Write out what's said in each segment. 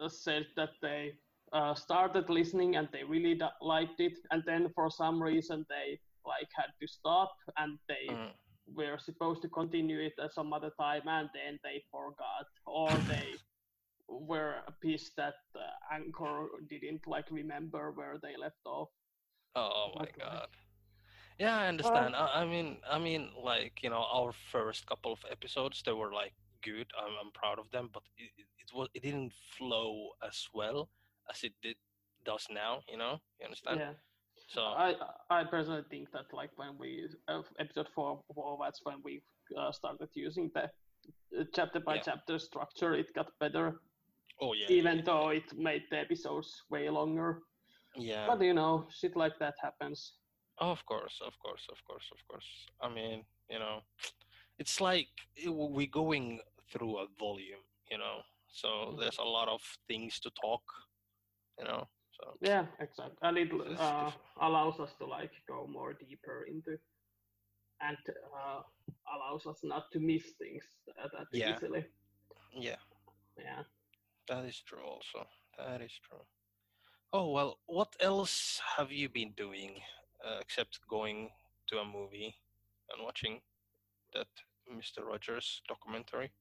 uh, said that they uh, started listening and they really da- liked it, and then for some reason they like had to stop and they Mm. were supposed to continue it at some other time and then they forgot or they were pissed that uh, Anchor didn't like remember where they left off. Oh my Like, god. Yeah, I understand. I, I mean, I mean, like you know, our first couple of episodes they were like good. I'm, I'm proud of them, but it, it, was it didn't flow as well as it did does now. You know, you understand? Yeah. So I I personally think that like when we uh, episode four, four that's when we uh, started using the uh, chapter by Yeah. chapter structure. It got better, oh yeah, even though it made the episodes way longer. yeah. But you know, shit like that happens. Of course, of course, of course, of course. I mean, you know, it's like we're going through a volume, you know. So Mhm. there's a lot of things to talk, you know. So Yeah, exactly. And it uh, allows us to like go more deeper into, and uh, allows us not to miss things that, that Yeah. easily. yeah, Yeah. that is true. Also, that is true. Oh well, what else have you been doing uh, except going to a movie and watching that Mr. Rogers documentary?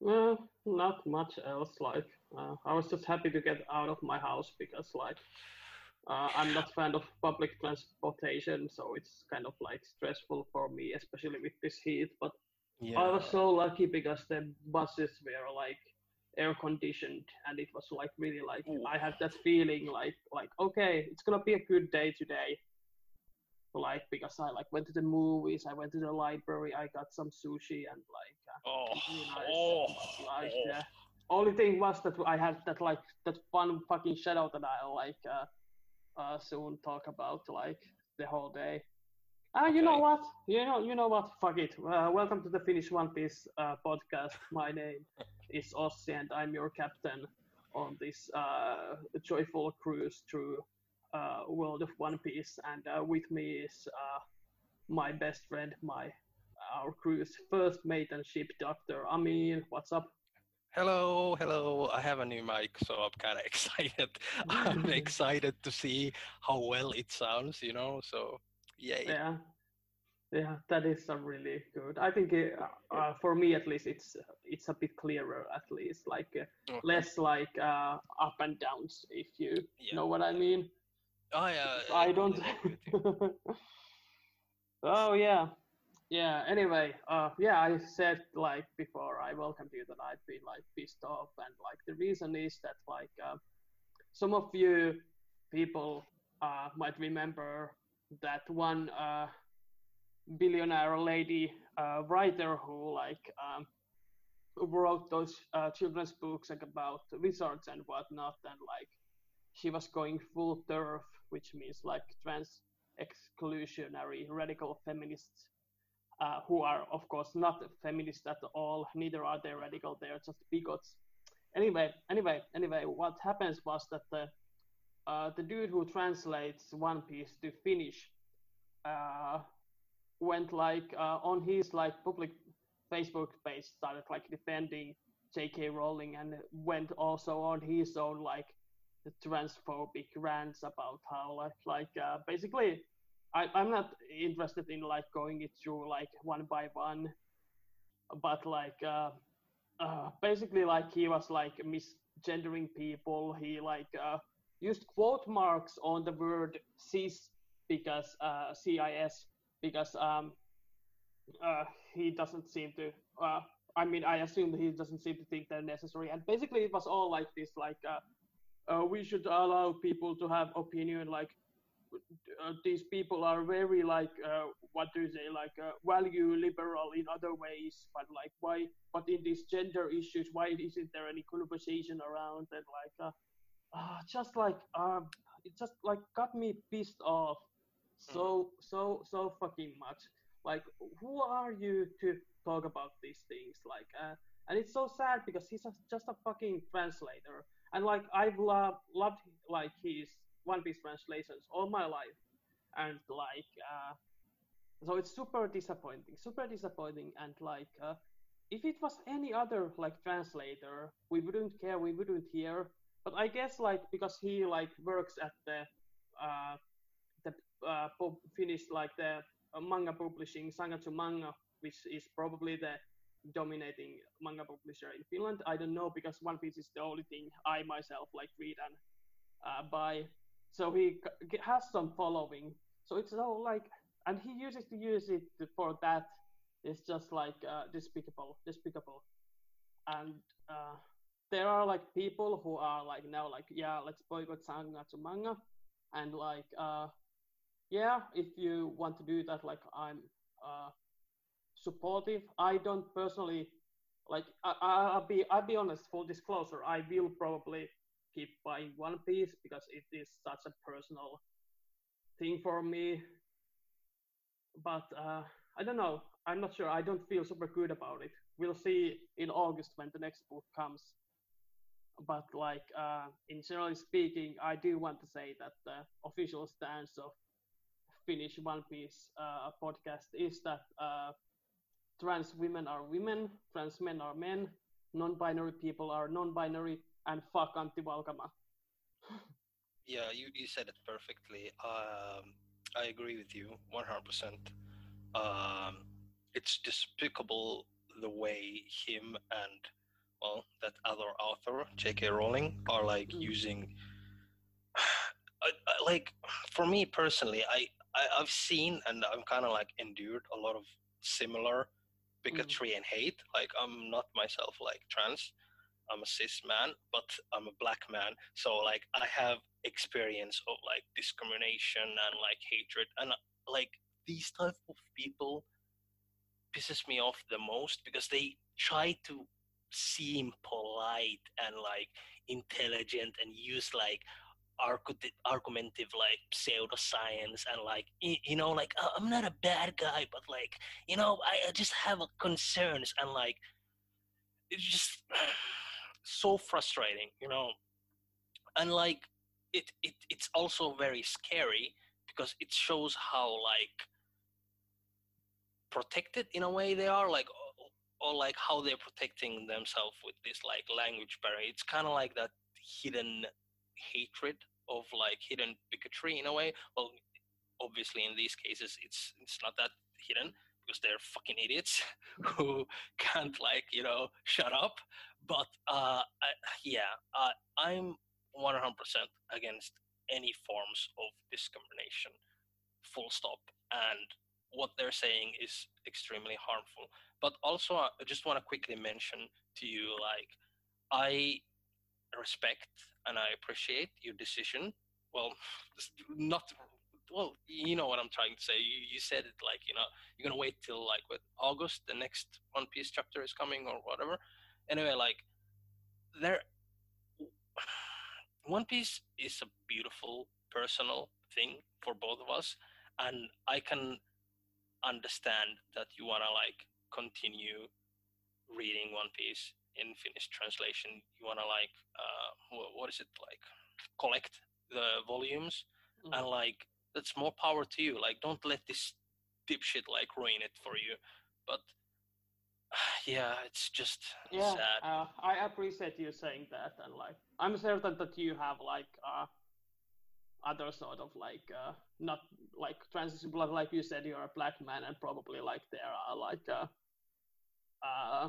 Well, not much else. Like, uh, I was just happy to get out of my house because, like, uh, I'm not fan of public transportation, so it's kind of like stressful for me, especially with this heat. But Yeah. I was so lucky because the buses were like air conditioned, and it was like really like Ooh. I had that feeling like like okay, it's gonna be a good day today. Like because I like went to the movies, I went to the library, I got some sushi and like. Uh, Oh, really nice, oh, like, oh. yeah. Only thing was that I had that like that fun fucking shadow that I'll like uh, uh soon talk about like the whole day. Ah, you know what? You know, you know what? Fuck it. Uh, welcome to the Finnish One Piece uh, podcast. My name is Ossi, and I'm your captain on this uh, joyful cruise through uh, world of One Piece. And uh, with me is uh, my best friend, my our crew's first mate and ship doctor. Amin, what's up? Hello, hello. I have a new mic, so I'm kind of excited. I'm excited to see how well it sounds, you know. So, yay. Yeah, yeah, that is uh, really good. I think uh, uh, for me at least, it's it's a bit clearer at least, like uh, Okay. less like uh, up and downs, if you Yeah, know what I mean. I, uh, I don't. completely agree with you. oh yeah, yeah. Anyway, uh, yeah, I said like before I welcomed you that I've been like pissed off, and like the reason is that like uh, some of you people uh, might remember that one uh, billionaire lady uh, writer who like um, wrote those uh, children's books like about wizards and whatnot, and like she was going full turf, which means like trans exclusionary radical feminists uh, who are of course not feminists at all neither are they radical they are just bigots. Anyway anyway anyway what happens was that the uh, the dude who translates one piece to finnish uh, went like uh, on his like public facebook page started like defending jk rowling and went also on his own like transphobic rants about how like like uh, basically I, I'm not interested in like going it through like one by one, but like uh, uh, basically like he was like misgendering people. He like uh, used quote marks on the word cis because uh, CIS because um, uh, he doesn't seem to. Uh, I mean, I assume he doesn't seem to think they're necessary. And basically, it was all like this, like uh, uh, we should allow people to have opinion. Like uh, these people are very like uh, what do you say, like uh, value liberal in other ways, but like why? But in these gender issues, why isn't there any conversation around? And like, uh, uh, just like um, it just like got me pissed off so so so fucking much. Like, who are you to talk about these things? Like, uh, and it's so sad because he's a, just a fucking translator, and like I've loved loved like his One Piece translations all my life, and like, uh, so it's super disappointing, super disappointing, and like. Uh, if it was any other like translator, we wouldn't care, we wouldn't hear. but I guess like because he like works at the uh, the uh, like the uh, manga publishing Sangatsu Manga, which is probably the dominating manga publisher in Finland. I don't know because One Piece is the only thing I myself like read and uh, buy. So he has some following. So it's all like, and he uses to use it for that. It's just like uh, despicable, despicable. And uh, there are like people who are like now like yeah, let's boycott Sangatsu manga, and like uh, yeah, if you want to do that, like I'm uh, supportive. I don't personally like. I, will be. I'll be honest. Full disclosure. I will probably keep buying One Piece because it is such a personal thing for me. But uh, I don't know. I'm not sure. I don't feel super good about it. We'll see in August when the next book comes. But like uh, in generally speaking, I do want to say that the official stance of Finnish One Piece uh, podcast is that uh, trans women are women, trans men are men, non-binary people are non-binary, and fuck Antti Valkama. yeah, you, you said it perfectly. Um, I agree with you 100%. Um, it's despicable the way him and, well, that other author, J.K. Rowling, are like mm. using. I, I, like, for me personally, I, I, I've seen and I'm kind of like endured a lot of similar bigotry mm. and hate. Like I'm not myself like trans. I'm a cis man, but I'm a black man. So like I have experience of like discrimination and like hatred and like these type of people pisses me off the most because they try to seem polite and like intelligent and use like argumentative like pseudoscience and like you know like oh, i'm not a bad guy but like you know i just have concerns and like it's just so frustrating you know? And like it, it it's also very scary because it shows how like protected in a way they are like or, or like how they're protecting themselves with this like language barrier. It's kind of like that hidden hatred of like hidden bigotry in a way. Well, obviously in these cases it's it's not that hidden because they're fucking idiots who can't like you know shut up. But uh, I, yeah, I'm 100% against any forms of discrimination. Full stop. And what they're saying is extremely harmful. But also, I just want to quickly mention to you, like, I respect and I appreciate your decision. Well, not well, you know what I'm trying to say. You, you said it like you know you're gonna wait till like what August, the next One Piece chapter is coming or whatever. Anyway, like there, One Piece is a beautiful personal thing for both of us, and I can understand that you wanna like continue reading One Piece in Finnish translation, you want to like, uh, what is it like, collect the volumes, mm-hmm. and like that's more power to you. Like, don't let this dipshit like ruin it for you. But yeah, it's just yeah. Sad. Uh, I appreciate you saying that, and like, I'm certain that you have like uh, other sort of like uh, not like transition, but like you said, you're a black man, and probably like there are like uh, uh,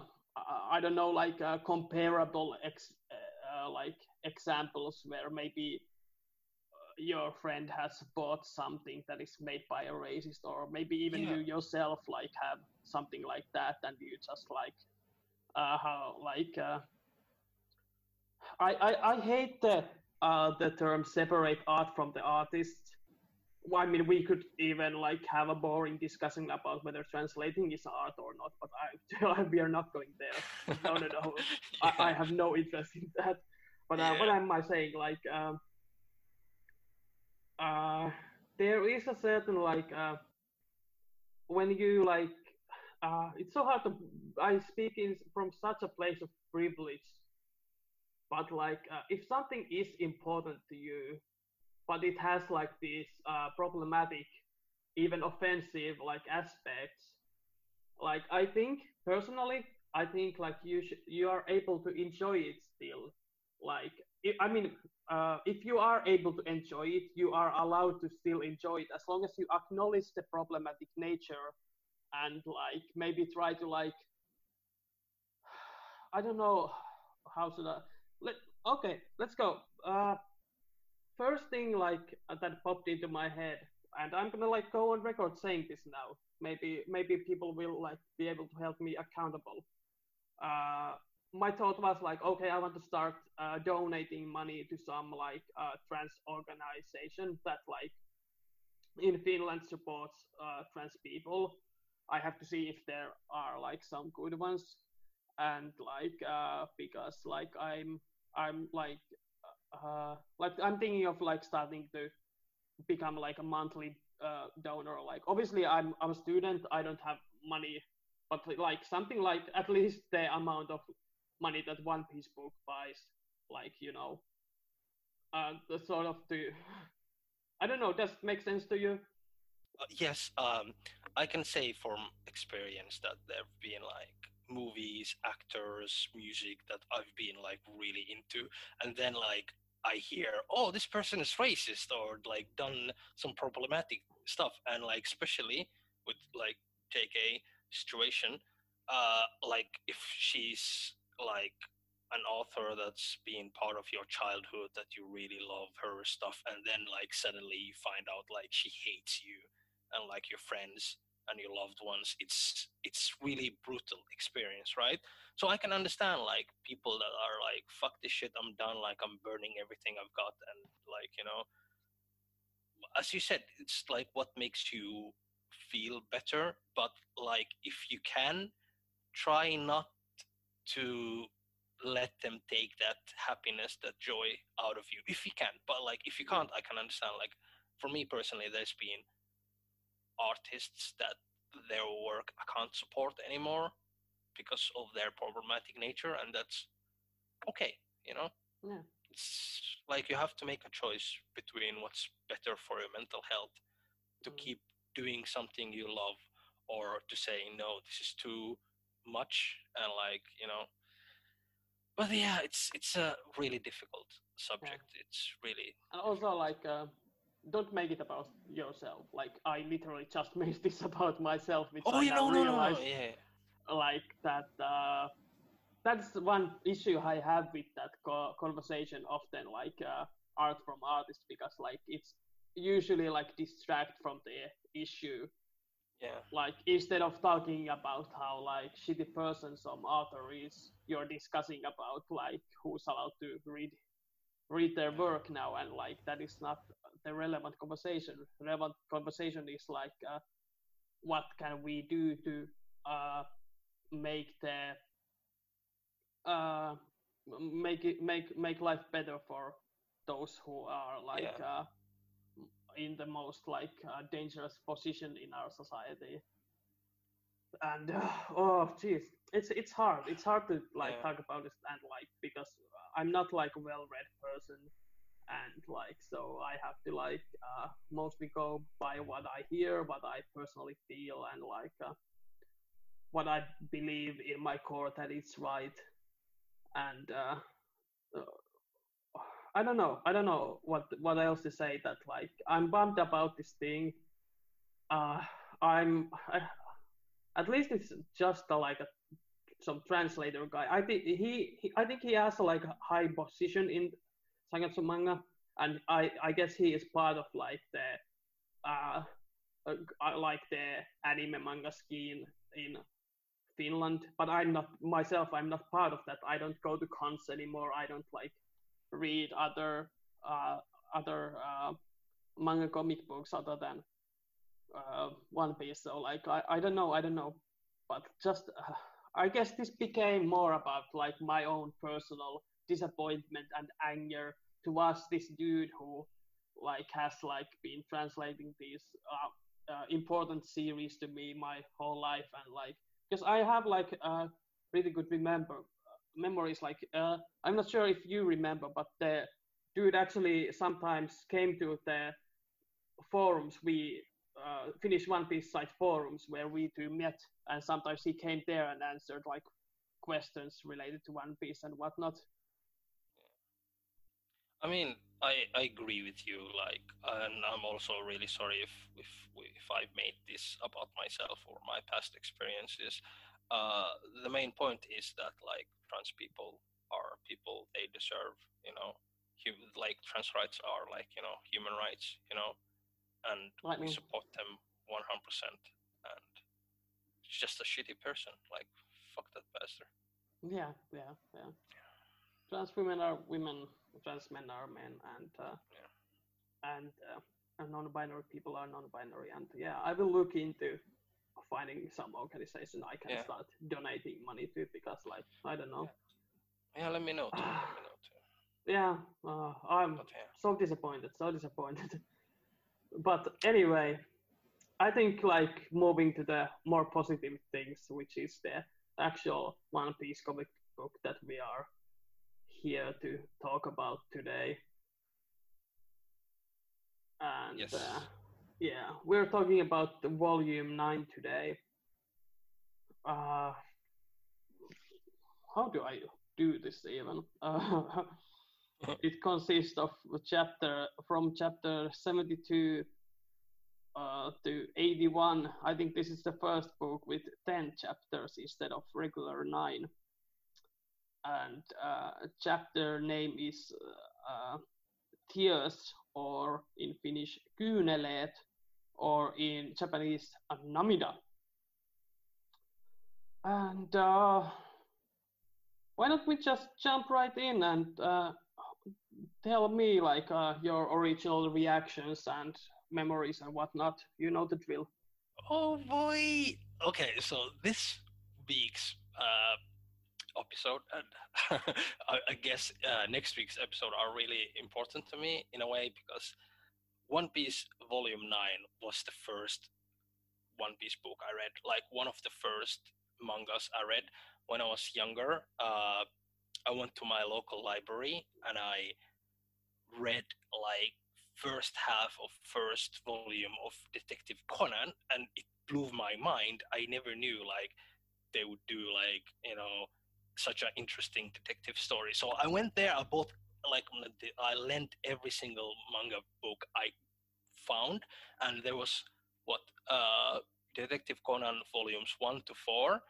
I don't know, like uh, comparable ex, uh, like examples where maybe uh, your friend has bought something that is made by a racist, or maybe even yeah. you yourself like have something like that, and you just like uh, how like uh, I, I I hate the uh, the term separate art from the artist I mean, we could even like have a boring discussion about whether translating is art or not, but I, we are not going there. No, no, no. yeah. I, I, have no interest in that. But uh, yeah. what am I saying? Like, um, uh, there is a certain like uh, when you like, uh, it's so hard to. I speak in from such a place of privilege, but like, uh, if something is important to you, but it has like these uh, problematic, even offensive like aspects. Like I think personally, I think like you sh- you are able to enjoy it still. Like I mean, uh, if you are able to enjoy it, you are allowed to still enjoy it as long as you acknowledge the problematic nature and like maybe try to like I don't know how I let okay let's go. Uh, first thing like that popped into my head, and I'm gonna like go on record saying this now. Maybe maybe people will like be able to help me accountable. Uh, my thought was like, okay, I want to start uh, donating money to some like uh, trans organization that like in Finland supports uh, trans people. I have to see if there are like some good ones, and like uh, because like I'm I'm like uh, like I'm thinking of like starting to become like a monthly uh, donor. Like obviously I'm I'm a student, I don't have money, but like something like at least the amount of money that One Piece book buys, like you know, uh, the sort of to, I don't know. Does make sense to you? Uh, yes, um, I can say from experience that there've been like movies, actors, music that I've been like really into, and then like I hear, oh, this person is racist or like done some problematic stuff, and like especially with like JK situation, uh, like if she's like an author that's been part of your childhood that you really love her stuff and then like suddenly you find out like she hates you and like your friends and your loved ones it's it's really brutal experience right so i can understand like people that are like fuck this shit i'm done like i'm burning everything i've got and like you know as you said it's like what makes you feel better but like if you can try not to let them take that happiness, that joy out of you if you can. But like if you can't, I can understand. Like for me personally, there's been artists that their work I can't support anymore because of their problematic nature, and that's okay, you know. Yeah. It's like you have to make a choice between what's better for your mental health to mm. keep doing something you love or to say no this is too much and like you know but yeah it's it's a really difficult subject yeah. it's really and also like uh, don't make it about yourself. Like i literally just made this about myself which oh, i yeah, no, no, realized no, no, yeah. like that uh, that's one issue i have with that co- conversation often like uh, art from artists because like it's usually like distract from the issue. Yeah. Like instead of talking about how like shitty person some author is you're discussing about like who's allowed to read read their work now and like that is not the relevant conversation. Relevant conversation is like uh, what can we do to uh, make the uh, make it make make life better for those who are like yeah. uh, in the most like uh, dangerous position in our society. And uh, oh jeez. It's it's hard. It's hard to like Yeah. talk about this and like because i'm not like a well-read person and like so i have to like uh, mostly go by what i hear what i personally feel and like uh, what i believe in my core that it's right and uh, uh, I don't know. I don't know what what else to say. That like I'm bummed about this thing. Uh, I'm I, at least it's just a, like a some translator guy. I think he, he I think he has a, like a high position in Sangatsu manga, and I I guess he is part of like the uh, uh like the anime manga scene in Finland. But I'm not myself. I'm not part of that. I don't go to cons anymore. I don't like read other uh, other uh, manga comic books other than uh, One Piece. So like I, I don't know, I don't know, but just uh, I guess this became more about like my own personal disappointment and anger towards this dude who like has like been translating these uh, uh, important series to me my whole life and like because I have like a really good remember memories like uh, i'm not sure if you remember but the dude actually sometimes came to the forums we uh, Finnish One Piece site forums where we two met, and sometimes he came there and answered like questions related to One Piece and whatnot. I mean, I, I agree with you. Like, and I'm also really sorry if if if I've made this about myself or my past experiences. Uh, the main point is that like trans people are people they deserve. You know, hum- like trans rights are like you know human rights. You know, and Like we me. support them 100%. And it's just a shitty person. Like, fuck that bastard. Yeah, yeah, yeah. Trans women are women, trans men are men, and uh, and uh, and non-binary people are non-binary. And yeah, I will look into finding some organization I can Yeah. start donating money to because, like, I don't know. Yeah, let me know too. let me know too. Yeah, uh, I'm But yeah, so disappointed, so disappointed. but anyway, I think like moving to the more positive things, which is the actual One Piece comic book that we are here to talk about today. And Yes. uh, yeah, we're talking about the volume nine today. Uh, how do I do this even? Uh, it consists of a chapter from chapter 72 uh, to 81. I think this is the first book with 10 chapters instead of regular nine. And uh, chapter name is uh, Tears, or in Finnish, Kyyneleet, or in Japanese, Namida. And uh, why don't we just jump right in and uh, tell me like uh, your original reactions and memories and whatnot. You know the drill. Oh boy. Okay, so this week's uh, episode and I, I guess uh, next week's episode are really important to me in a way because One Piece Volume Nine was the first One Piece book I read, like one of the first mangas I read when I was younger. Uh, I went to my local library and I read like first half of first volume of Detective Conan and it blew my mind. I never knew like they would do like, you know, such an interesting detective story. So I went there, I bought like I lent every single manga book I found and there was what uh Detective Conan volumes 1 to 4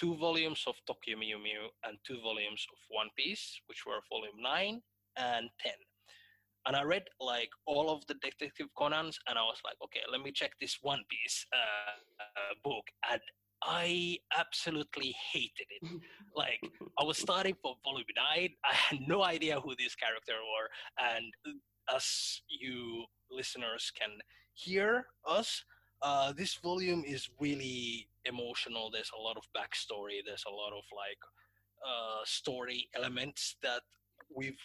two volumes of Tokyo Mew Mew and two volumes of One Piece, which were volume 9 and 10. And I read like all of the Detective Conans, and I was like, okay, let me check this One Piece uh, uh, book. And I absolutely hated it. like, I was starting from volume 9, I had no idea who these characters were. And as you listeners can hear us, uh, this volume is really emotional. There's a lot of backstory. There's a lot of like uh, story elements that we've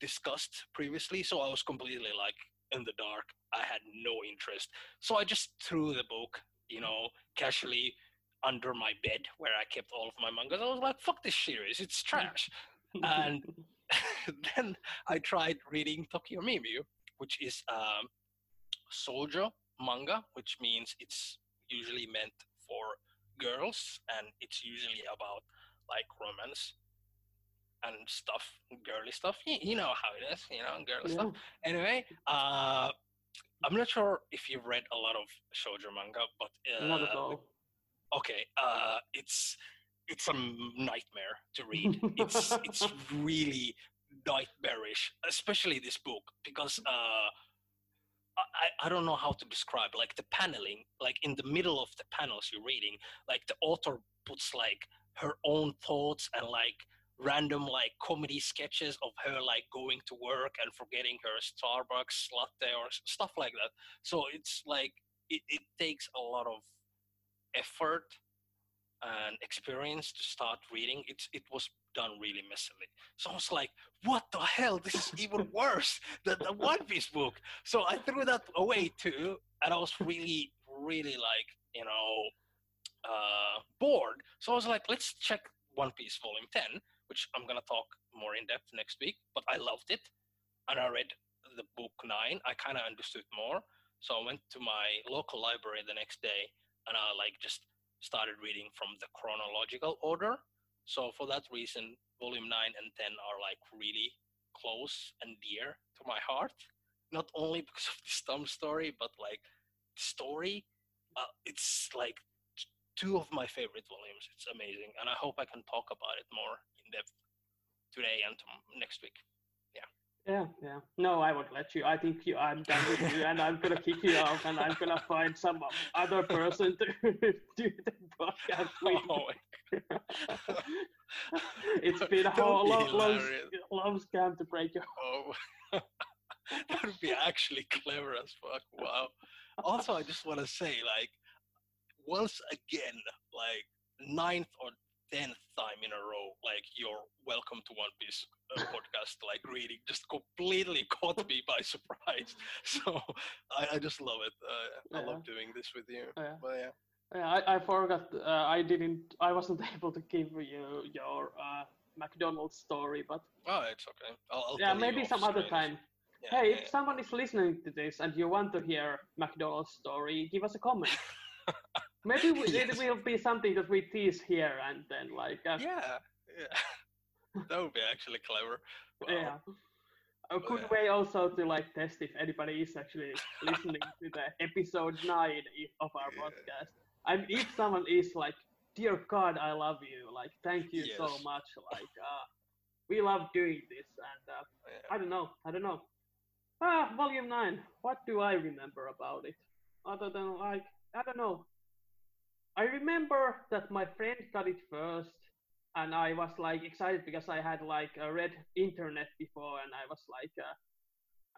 discussed previously. So I was completely like in the dark. I had no interest. So I just threw the book, you know, casually under my bed where I kept all of my mangas. I was like, fuck this series. It's trash. And then I tried reading Tokyo Mew, which is um, shoujo manga, which means it's usually meant for girls and it's usually about like romance and stuff, girly stuff. You, you know how it is, you know, girly yeah. stuff. Anyway, uh, I'm not sure if you've read a lot of shoujo manga, but uh, Not at all. Okay, uh, it's it's a nightmare to read. It's it's really nightmarish, especially this book because uh, I I don't know how to describe like the paneling, like in the middle of the panels you're reading, like the author puts like her own thoughts and like random like comedy sketches of her like going to work and forgetting her Starbucks latte or stuff like that. So it's like it, it takes a lot of effort and experience to start reading. It's it was done really messily. So I was like, what the hell? This is even worse than the One Piece book. So I threw that away too, and I was really, really like, you know, uh, bored. So I was like, let's check One Piece Volume 10, which I'm gonna talk more in depth next week. But I loved it, and I read the book nine. I kind of understood more. So I went to my local library the next day, and I like just started reading from the chronological order. So for that reason, volume nine and ten are like really close and dear to my heart. Not only because of the Stump story, but like the story. Uh, it's like two of my favorite volumes. It's amazing, and I hope I can talk about it more in depth today and tom- next week. Yeah, yeah. No, I won't let you. I think you. I'm done with you, and I'm gonna kick you out, and I'm gonna find some other person to do the podcast oh with. Oh, it's been a whole long, long, long scam to break your. oh. that would be actually clever as fuck. Wow. Also, I just want to say, like, once again, like ninth or tenth time in a row, like you're welcome to One Piece uh, podcast, like reading just completely caught me by surprise. So I, I just love it. Uh, I love doing this with you. Yeah. But yeah. Yeah, I, I forgot. Uh, I didn't. I wasn't able to give you your uh, McDonald's story, but Oh, it's okay. I'll, I'll yeah, maybe some other time. Yeah, hey, yeah, if someone is listening to this and you want to hear McDonald's story, give us a comment. Maybe we, it will be something that we tease here and then, like, uh, yeah, yeah. that would be actually clever. Wow. yeah. A good yeah. way also to like test if anybody is actually listening to the episode nine of our Yeah. podcast. And if someone is like, "Dear God, I love you," like, thank you so much. Like, uh, we love doing this, and uh, Yeah. I don't know. I don't know. Ah, volume nine. What do I remember about it? Other than like, I don't know. I remember that my friend got it first, and I was like excited because I had like a read internet before, and I was like, uh,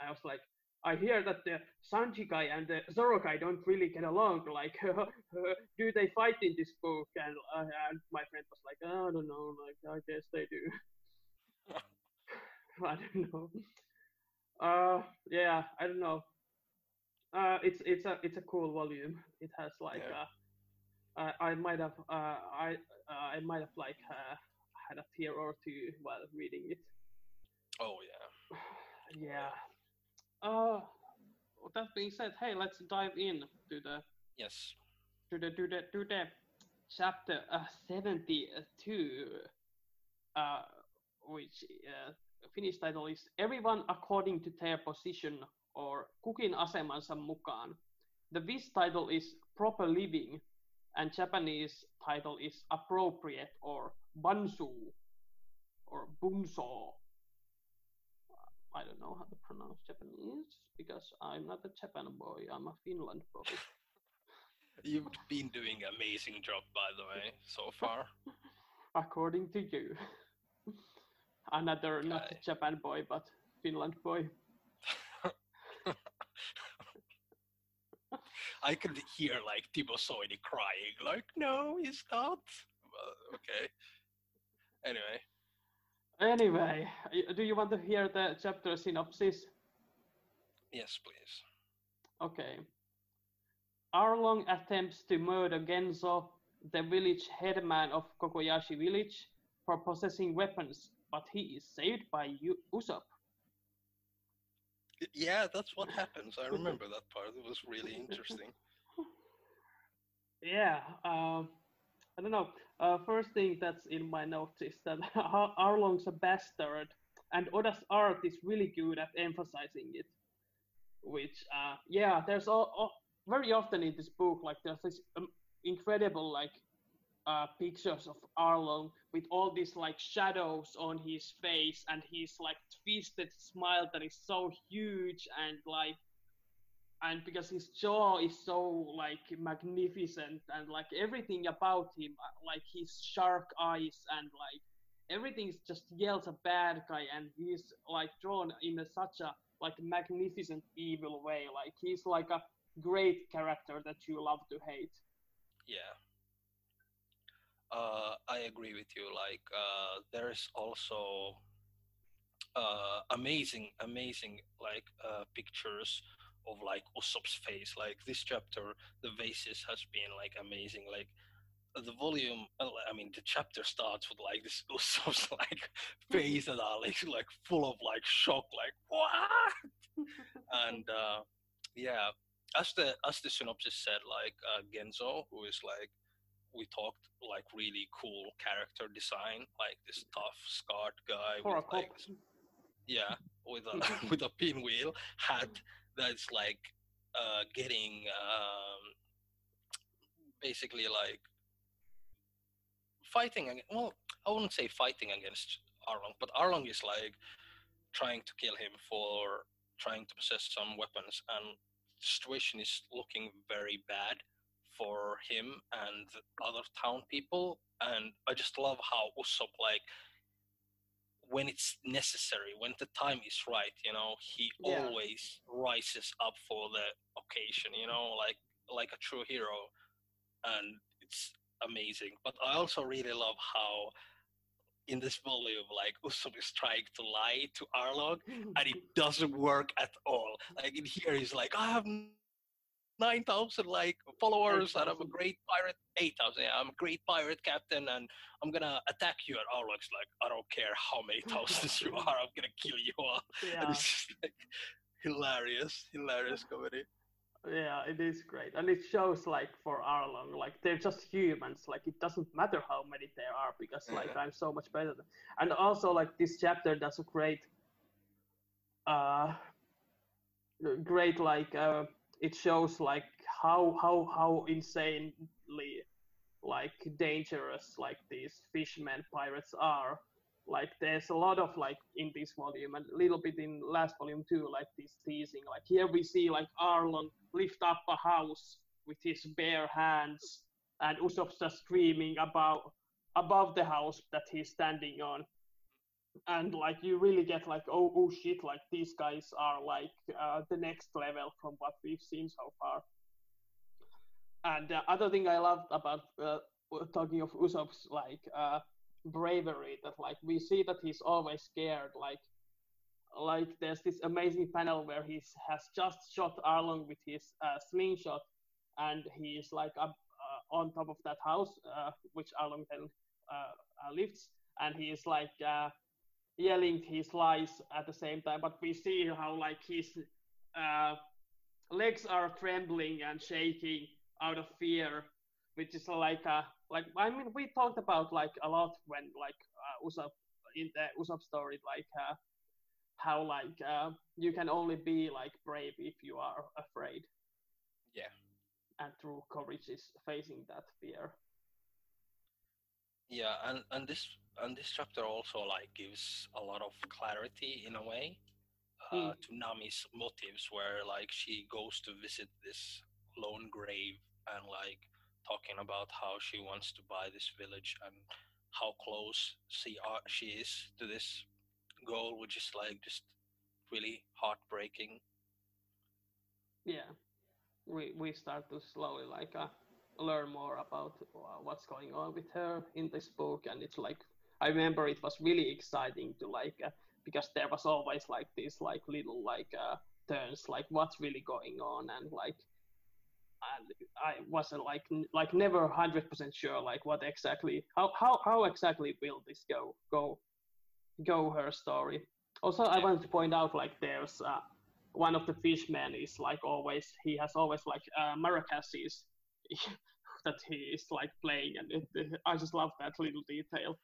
I was like, I hear that the Sanji guy and the Zoro guy don't really get along. Like, do they fight in this book? And, uh, and my friend was like, I don't know. Like, I guess they do. I don't know. Uh, yeah, I don't know. Uh, it's it's a it's a cool volume. It has like Yeah. uh, I I might have uh I uh, I might have like uh, had a tear or two while reading it. Oh yeah. yeah. Uh, with that being said, hey, let's dive in to the Yes. to the to the to the chapter uh, 72 uh, which uh, Finnish title is Everyone According to Their Position or Kukin asemansa mukaan. The Viz title is Proper Living and Japanese title is Appropriate or Bansu or Bunso. I don't know how to pronounce Japanese because I'm not a Japan boy, I'm a Finland boy. You've been doing amazing job by the way so far. according to you. Another not. Japan boy, but Finland boy. I could hear like Timo Soini crying, like, no, he's not. Uh, okay. Anyway, Anyway, do you want to hear the chapter synopsis? yes, please. Okay. Arlong attempts to murder Genzo, the village headman of Kokoyashi village, for possessing weapons, but he is saved by Yu- Usopp. Yeah, that's what happens. I remember that part. It was really interesting. Yeah, um, I don't know. Uh, first thing that's in my notes is that Ar- Arlong's a bastard, and Oda's art is really good at emphasizing it. Which, uh, yeah, there's all, all very often in this book, like there's this um, incredible like uh, pictures of Arlong with all these like shadows on his face and his like twisted smile that is so huge and like and because his jaw is so like magnificent and like everything about him uh, like his shark eyes and like everything just yells a bad guy and he's like drawn in a, such a like magnificent evil way like he's like a great character that you love to hate Yeah. Uh, I agree with you. Like, uh, there's also uh, amazing, amazing like uh, pictures of like Usopp's face. Like this chapter, the vases has been like amazing. Like the volume, I mean, the chapter starts with like this Usopp's like face and are like like full of like shock, like what? and uh, yeah, as the as the synopsis said, like uh, Genzo, who is like we talked like really cool character design, like this tough scarred guy for with like this- yeah, with a with a pinwheel hat that's like uh, getting um, basically like fighting. ag- Well, I wouldn't say fighting against Arlong, but Arlong is like trying to kill him for trying to possess some weapons, and the situation is looking very bad for him and other town people. And I just love how Usopp like when it's necessary, when the time is right, you know, he Yeah. always rises up for the occasion, you know, like like a true hero, and it's amazing. But I also really love how in this volume, like Usopp is trying to lie to Arlong, and it doesn't work at all. Like in here, he's like, I have nine thousand like followers, and I'm a great pirate. Eight thousand, yeah, I'm a great pirate captain, and I'm gonna attack you. And Arlong's like, I don't care how many thousands you are, I'm gonna kill you all. And it's just like hilarious, hilarious comedy. yeah, it is great, and it shows like for Arlong, like they're just humans. Like it doesn't matter how many there are because like Mhm. I'm so much better. Than... And also like this chapter does a great, uh, great like uh, it shows like how how how insanely like dangerous like these fishmen pirates are. Like there's a lot of like in this volume and a little bit in last volume too like this teasing like here we see like arlong lift up a house with his bare hands and usopp's just screaming about above the house that he's standing on and like you really get like oh oh shit like these guys are like uh, the next level from what we've seen so far. And the other thing i loved about uh, talking of usopp's like uh, bravery that like we see that he's always scared like like there's this amazing panel where he has just shot arlong with his uh, slingshot and he's like up uh, on top of that house uh, which arlong then uh, uh, lifts and he's like uh, yelling his lies at the same time but we see how like his uh, legs are trembling and shaking out of fear which is like a like i mean we talked about like a lot when like uh, usopp in the usopp story like uh, how like uh, you can only be like brave if you are afraid Yeah. and true courage is facing that fear Yeah, and and this and this chapter also like gives a lot of clarity in a way uh, Mm. to Nami's motives, where like she goes to visit this lone grave and like talking about how she wants to buy this village and how close she are, she is to this goal, which is like just really heartbreaking. yeah we we start to slowly like uh, learn more about uh, what's going on with her in this book and it's like i remember it was really exciting to like uh, because there was always like these like little like uh, turns like what's really going on and like and i wasn't like n- like never 100% sure like what exactly how how, how exactly will this go go go her story. Also i wanted to point out like there's uh, one of the fishmen is like always he has always like uh, maracasses that he is like playing and it, i just love that little detail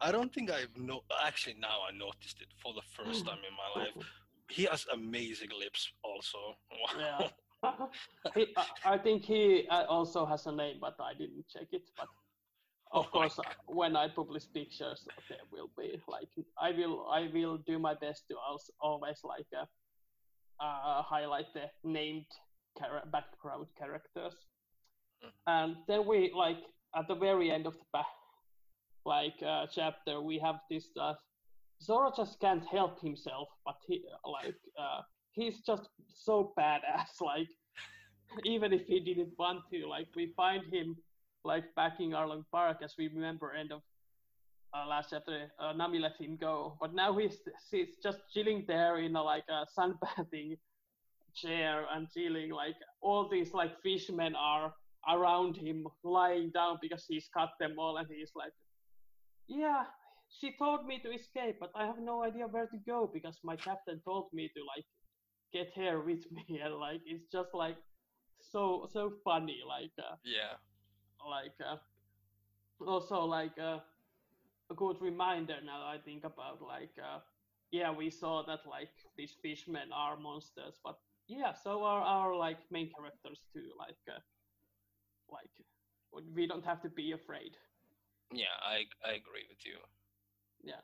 I don't think I've no actually now I noticed it for the first time in my life. He has amazing lips also. Wow. Yeah. he, I- I think he uh, also has a name but i didn't check it but Oh of my course God. uh, when i publish pictures there will be like i will i will do my best to also always like uh, uh, highlight the named chara- background characters Mm. and then we like at the very end of the ba- like uh, chapter we have this uh, Zoro just can't help himself but he like uh, he's just so badass like even if he didn't want to like we find him like backing Arlong Park as we remember end of uh, last chapter uh, Nami let him go. But now he's he's just chilling there in a like a sunbathing chair and chilling like all these like fishmen are around him lying down because he's cut them all and he's like yeah she told me to escape but i have no idea where to go because my captain told me to like get here with me and like it's just like so so funny like uh, Yeah. like uh, also like uh, a good reminder now i think about like uh, yeah, we saw that like these fishmen are monsters, but yeah, so are our like main characters too. Like, uh, like we don't have to be afraid. Yeah, I I agree with you. Yeah.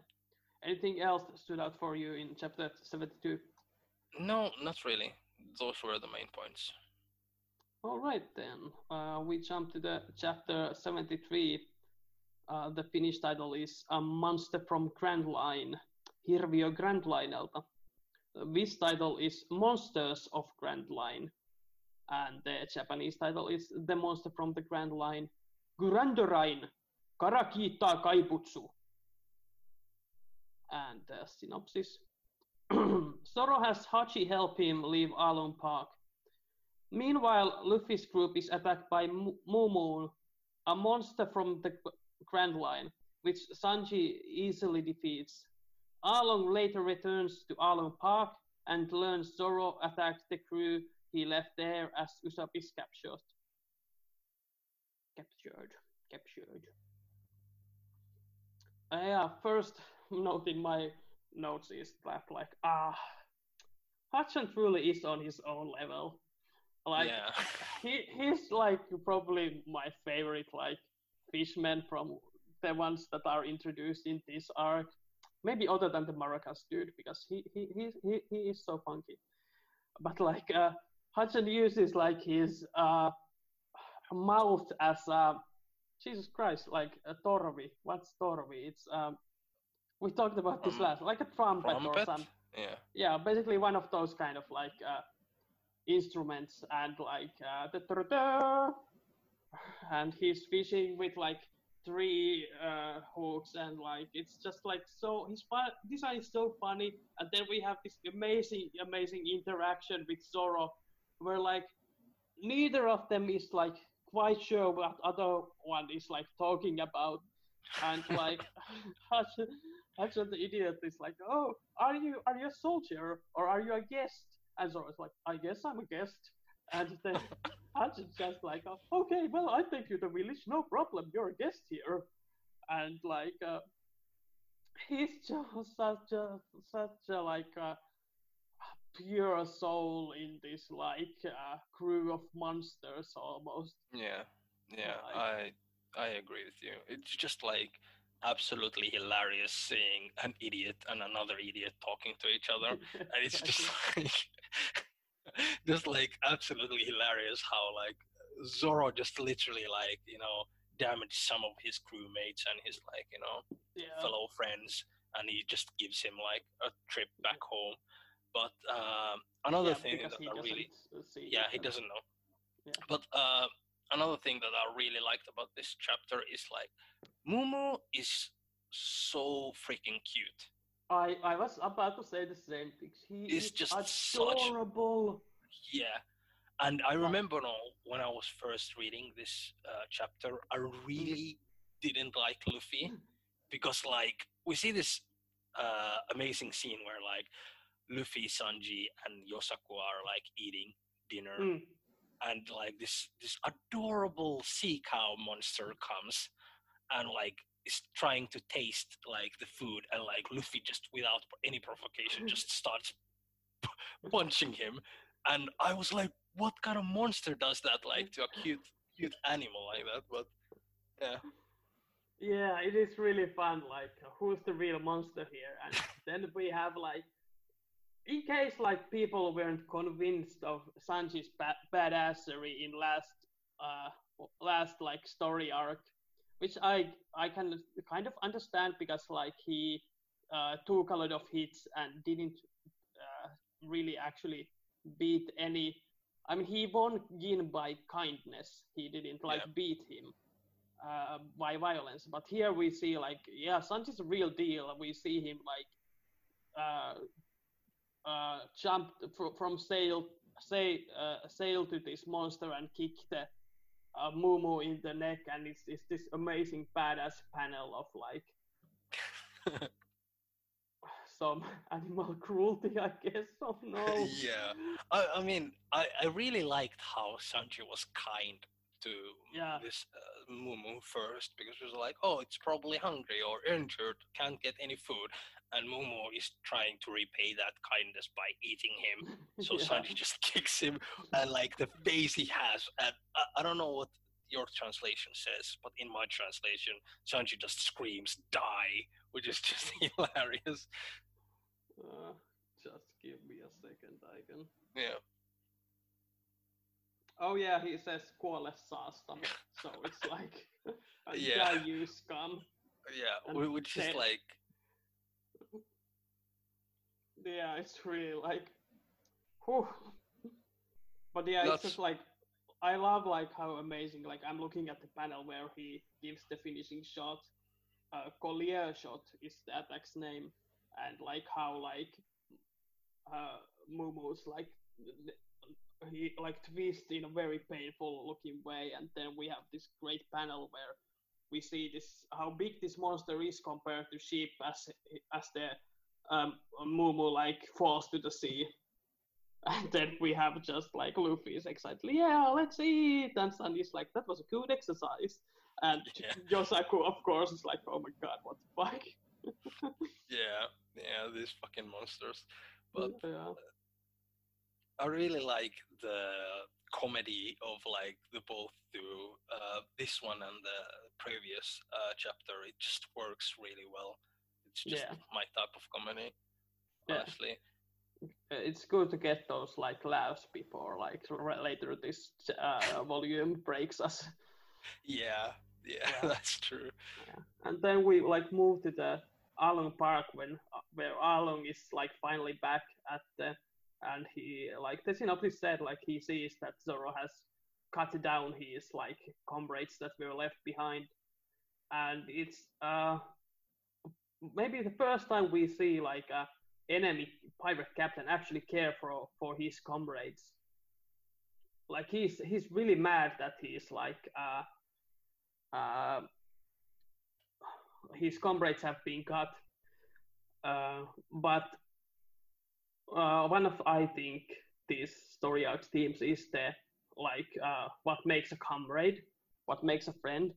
Anything else that stood out for you in chapter seventy-two? No, not really. Those were the main points. All right then. Uh, we jump to the chapter seventy-three. Uh, the Finnish title is A Monster from Grand Line, Hirviö Grand Lineelta. This title is Monsters of Grand Line, and the Japanese title is The Monster from the Grand Line, Gurandorain, Karakita Kaibutsu. And the synopsis. Zoro has Hachi help him leave Arlong Park. Meanwhile, Luffy's group is attacked by Mumu, a monster from the Grand Line, which Sanji easily defeats. Arlong later returns to Arlong Park and learns Zoro attacked the crew he left there as Usopp is captured. Captured. Captured. Uh, yeah, first note in my notes is that like ah Hudson truly is on his own level. Like yeah. he he's like probably my favorite like fishman from the ones that are introduced in this arc maybe other than the Maracas dude because he he he he, he is so funky. But like uh, Hudson uses like his uh, mouth as a Jesus Christ, like a torvi. What's torvi? It's um, we talked about this um, last, like a trumpet, trumpet, or something. Yeah. Yeah, basically one of those kind of like uh, instruments and like uh, the and he's fishing with like three uh, hooks and like it's just like so his fun- design is so funny and then we have this amazing amazing interaction with Zoro where like neither of them is like quite sure what other one is like talking about and like actually the idiot is like oh are you are you a soldier or are you a guest and Zoro's like I guess I'm a guest and then Hansen's just like, okay, well, I take you to the village, no problem, you're a guest here. And like, uh, he's just such a, such a like, a pure soul in this like uh, crew of monsters almost. Yeah, yeah, like, I, I agree with you. It's just like absolutely hilarious seeing an idiot and another idiot talking to each other, and it's just like just like absolutely hilarious how like Zoro just literally like you know damaged some of his crewmates and his like you know yeah. fellow friends, and he just gives him like a trip back home. But um, another yeah, thing that I really yeah he doesn't know. Yeah. But uh, another thing that I really liked about this chapter is like Mumu is so freaking cute. I, I was about to say the same thing. He is just adorable. Such, yeah, and I remember now when I was first reading this uh, chapter, I really didn't like Luffy because like we see this uh, amazing scene where like Luffy, Sanji, and Yosaku are like eating dinner, mm. and like this this adorable sea cow monster comes and like is trying to taste like the food. And like Luffy just without any provocation just starts punching him. And I was like what kind of monster does that like to a cute cute animal like that? But yeah. Yeah it is really fun like who's the real monster here? And then we have like in case like people weren't convinced of Sanji's ba- badassery in last uh last like story arc which I I can kind of understand because like he uh, took a lot of hits and didn't uh, really actually beat any. I mean, he won Gin by kindness. He didn't like yeah. beat him uh, by violence. But here we see like yeah, Sanji's a real deal. We see him like uh, uh, jump fr- from sail sail uh, sail to this monster and kick the uh, Mumu in the neck, and it's, it's this amazing badass panel of like some animal cruelty, I guess. Oh no. Yeah, I, I mean, I, I really liked how Sanji was kind to yeah. this uh, Mumu first because it was like, oh, it's probably hungry or injured, can't get any food, and Momo is trying to repay that kindness by eating him. So Yeah. Sanji just kicks him, and like the face he has, and I, I don't know what your translation says, but in my translation, Sanji just screams "die," which is just hilarious. Uh, just give me a second, I can. Yeah, Oh yeah, he says kuole so it's like, uh, Yeah. you scum. yeah, And whi- which is like, Yeah, it's really like, whew. But yeah, it's just like, I love like how amazing. Like I'm looking at the panel where he gives the finishing shot. Uh, Collier shot is the attack's name, and like how like uh, Mumu's like he like twist in a very painful looking way, and then we have this great panel where we see this how big this monster is compared to sheep as as the um, Mumu like falls to the sea. And then we have just like Luffy is excited, yeah, let's eat. And Sanji's like, that was a good exercise. And Yeah. Yosaku, of course, is like, oh my god, what the fuck? yeah, yeah, these fucking monsters. But yeah. I really like the comedy of like the both do uh, this one and the previous uh, chapter. It just works really well. It's just Yeah. my type of comedy, Yeah. honestly. Uh, it's good to get those like laughs before like later this uh, volume breaks us. Yeah, yeah, Yeah. that's true. And then we like move to the Arlong Park when uh, where Arlong is like finally back at the and he like the synopsis said like he sees that Zoro has cut down his like comrades that were left behind and it's uh maybe the first time we see like a enemy pirate captain actually care for for his comrades like he's he's really mad that he's like uh uh his comrades have been cut. Uh, but uh, one of I think these story arcs themes is the like uh, what makes a comrade, what makes a friend,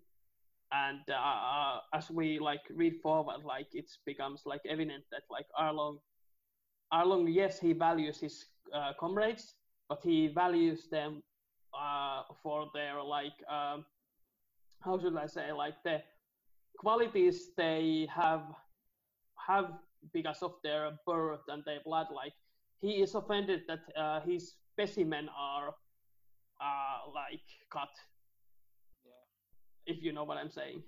and uh, as we like read forward, like it becomes like evident that like Arlong, Arlong, yes, he values his uh, comrades, but he values them uh, for their like um, how should I say like the qualities they have have because of their birth and their blood like he is offended that uh, his specimen are uh, like cut. If you know what i'm saying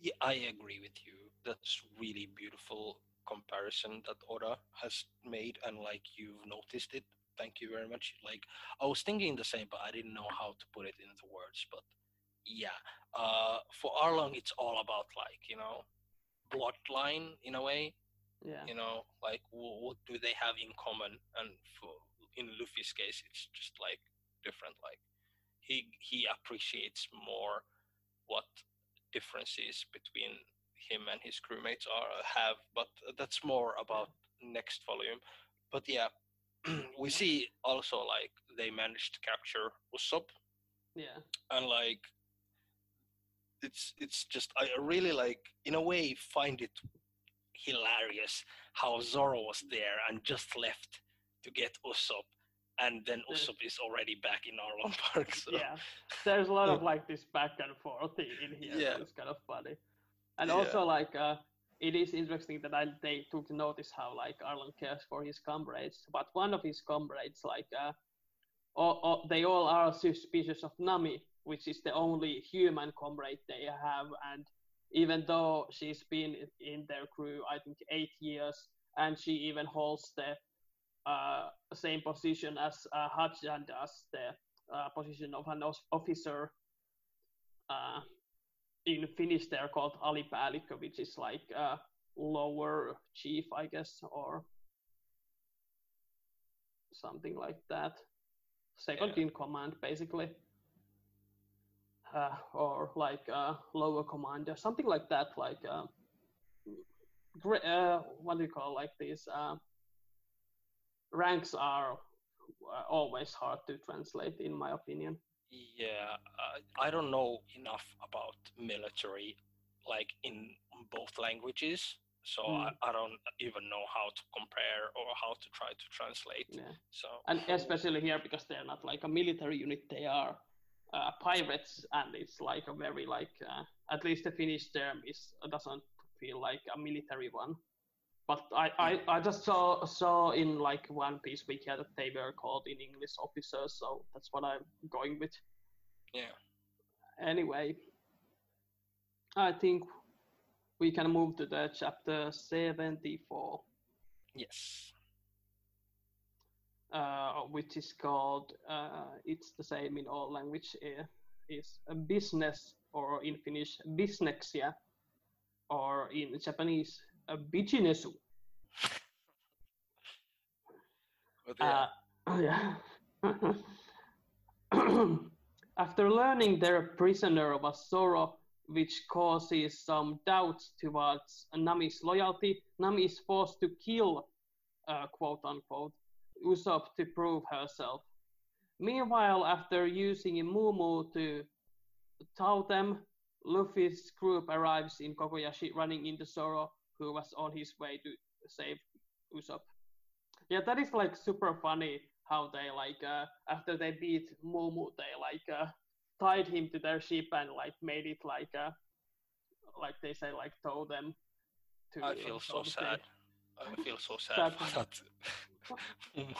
Yeah, I agree with you. That's really beautiful comparison that Oda has made, and like you've noticed it. Thank you very much. Like I was thinking the same, but I didn't know how to put it into words. But yeah, uh, for Arlong, it's all about like you know, bloodline in a way. yeah You know, like w- what do they have in common? And for in Luffy's case, it's just like different. Like he he appreciates more what differences between him and his crewmates are uh, have, but that's more about next volume. But yeah, we see also like they managed to capture Usopp, yeah. And like it's it's just I really like in a way find it hilarious how Zoro was there and just left to get Usopp, and then. Usopp is already back in Arlong Park. So yeah there's a lot of like this back and forth in here Yeah. so it's kind of funny and Yeah. also like uh it is interesting that I, they took notice how like Arlong cares for his comrades, but one of his comrades, like, uh, all, all, they all are suspicious of Nami, which is the only human comrade they have. And even though she's been in their crew, I think eight years, and she even holds the uh, same position as uh, does, the uh, position of an officer. Uh, in Finnish, they're called alipäällikkö, which is like a lower chief, I guess, or something like that. Second Yeah. in command, basically. Uh, or like uh, lower commander, something like that. Like, uh, uh, what do you call like these? Ranks are uh, always hard to translate, in my opinion. Yeah, uh, I don't know enough about military, like in both languages. so Mm. I, I don't even know how to compare or how to try to translate. Yeah. So And especially here because they're not like a military unit, they are uh, pirates, and it's like a very like uh, at least the Finnish term is doesn't feel like a military one. But I, I, I just saw saw in like One Piece wiki that they were called in English officers, so that's what I'm going with. yeah, Anyway, I think we can move to the chapter 74. yes, uh, which is called uh, it's the same in all language uh, is a business or in Finnish bisneksia or in Japanese a yeah, Uh, yeah. After learning their prisoner was Zoro, which causes some doubts towards Nami's loyalty, Nami is forced to kill, uh, quote unquote, Usopp to prove herself. Meanwhile, after using Mumu to tow them, Luffy's group arrives in Kokoyashi running into Zoro, who was on his way to save Usopp. Yeah, that is like super funny how they like uh, after they beat Mumu, they like uh, tied him to their ship and like made it like uh, like they say like tow them. To, I feel so to say- sad. I feel so sad Sad. for that.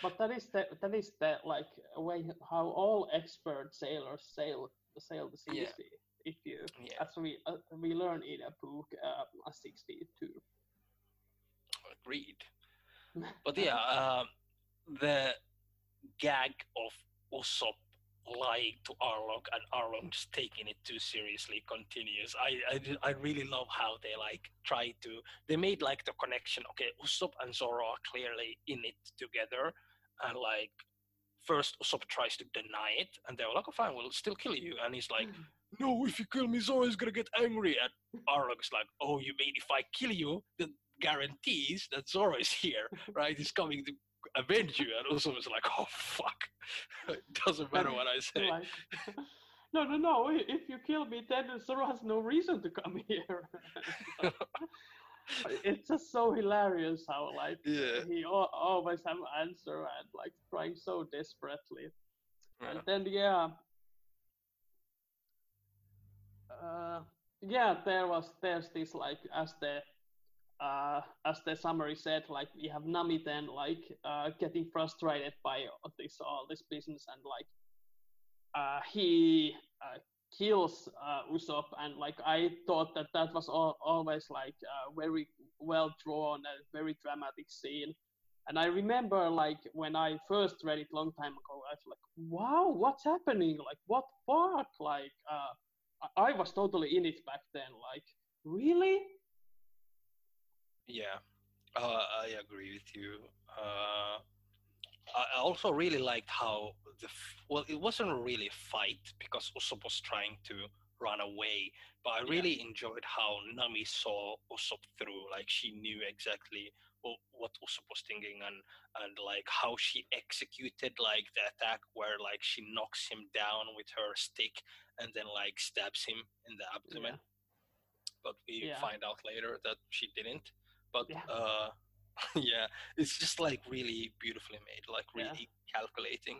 But that is the that is the like way how all expert sailors sail sail the seas. If you yeah, as we uh, we learn in a book uh, 62. agreed. But yeah, um, the gag of Usopp lying to Arlong and Arlong just taking it too seriously continues. I, I, I really love how they like try to they made like the connection. Okay, Usopp and Zoro are clearly in it together, and like first Usopp tries to deny it, and they're like, "Oh, fine, we'll still kill you," and he's like, "No, if you kill me, Zoro is gonna get angry." And Arlong's like, "Oh, you mean if I kill you, that guarantees that Zoro is here, right? He's coming to avenge you." And Usopp is like, "Oh fuck, it doesn't matter what I say." Like, no, no, no. If you kill me, then Zoro has no reason to come here. it's just so hilarious how like Yeah. he always have an answer and like trying so desperately. Yeah. And then yeah, uh, yeah, there was there's this like as the uh, as the summary said, like we have Nami then like uh, getting frustrated by this all this business and like uh, he uh, kills uh, Usopp and like I thought that that was all, always like a very well drawn and very dramatic scene. And I remember like when I first read it long time ago, I was like, wow, what's happening? Like what fuck? Like uh, I, was totally in it back then. Like really? Yeah, uh, I agree with you. Uh, I also really liked how the f- well, it wasn't really a fight because Usopp was trying to run away, but I Yeah. really enjoyed how Nami saw Usopp through. Like she knew exactly what, was thinking, and and like how she executed like the attack where like she knocks him down with her stick and then like stabs him in the abdomen. But we Yeah. find out later that she didn't but Yeah. uh yeah it's just like really beautifully made like Yeah. really calculating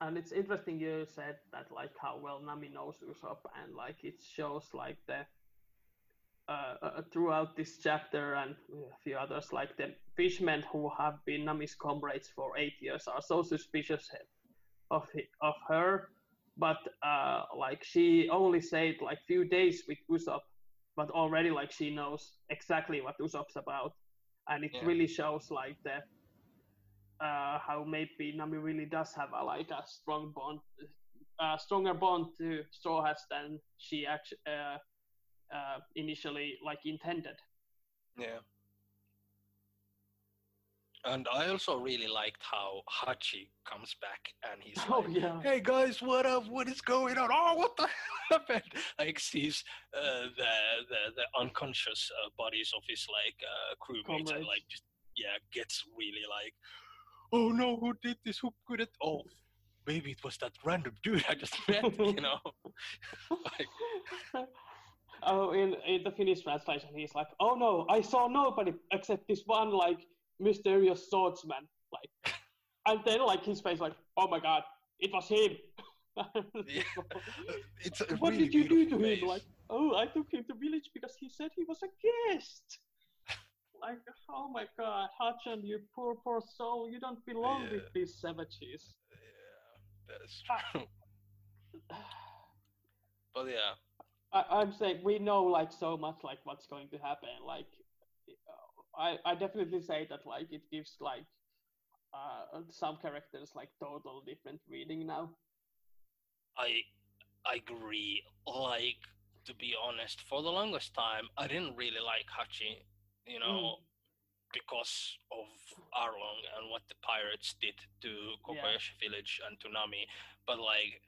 and it's interesting you said that like how well Nami knows Usopp and like it shows like the uh, uh, throughout this chapter and a few others like the fishmen who have been Nami's comrades for eight years are so suspicious of of her but uh, like she only stayed like few days with Usopp but already like she knows exactly what Usopp's about and it Yeah. really shows like the uh, how maybe Nami really does have a like a strong bond, a stronger bond to Straw Hats than she actually uh, initially like intended. yeah. And i also really liked how hachi comes back and he's Oh like yeah, hey guys what up? What is going on? Oh what the hell happened? Like sees uh, the, the the unconscious uh, bodies of his like uh, crewmates and like just yeah gets really like oh no who did this? Who could it? Oh maybe it was that random dude i just met you know? Like oh, in, in the Finnish translation, he's like, oh no, I saw nobody except this one like mysterious swordsman, like, and then like his face like, oh my god, it was him. Yeah. It's a what really did you do to beautiful him? Like, oh, I took him to village because he said he was a guest. like, oh my god, Hachan, you poor, poor soul, you don't belong with these savages. Yeah, that's Ah. true. but yeah, I, I'm saying we know like so much like what's going to happen. Like, I I definitely say that like it gives like uh some characters like total different reading now. I I agree. Like to be honest, for the longest time, I didn't really like Hachi. You know, because of Arlong and what the pirates did to Kokoyashi Village and to Nami. But like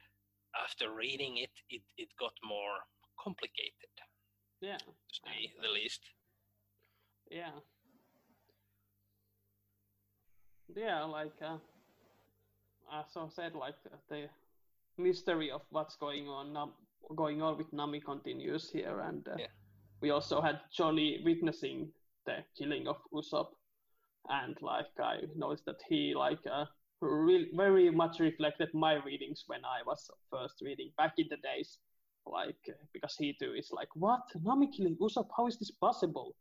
after reading it, it it got more complicated, Yeah, to say the least. yeah, yeah. Like uh, as I said, like uh, the mystery of what's going on Nam- going on with Nami continues here, and uh, Yeah. we also had Johnny witnessing the killing of Usopp, and like I noticed that he like uh, really very much reflected my readings when I was first reading back in the days, like uh, because he too is like what Nami killing Usopp? How is this possible?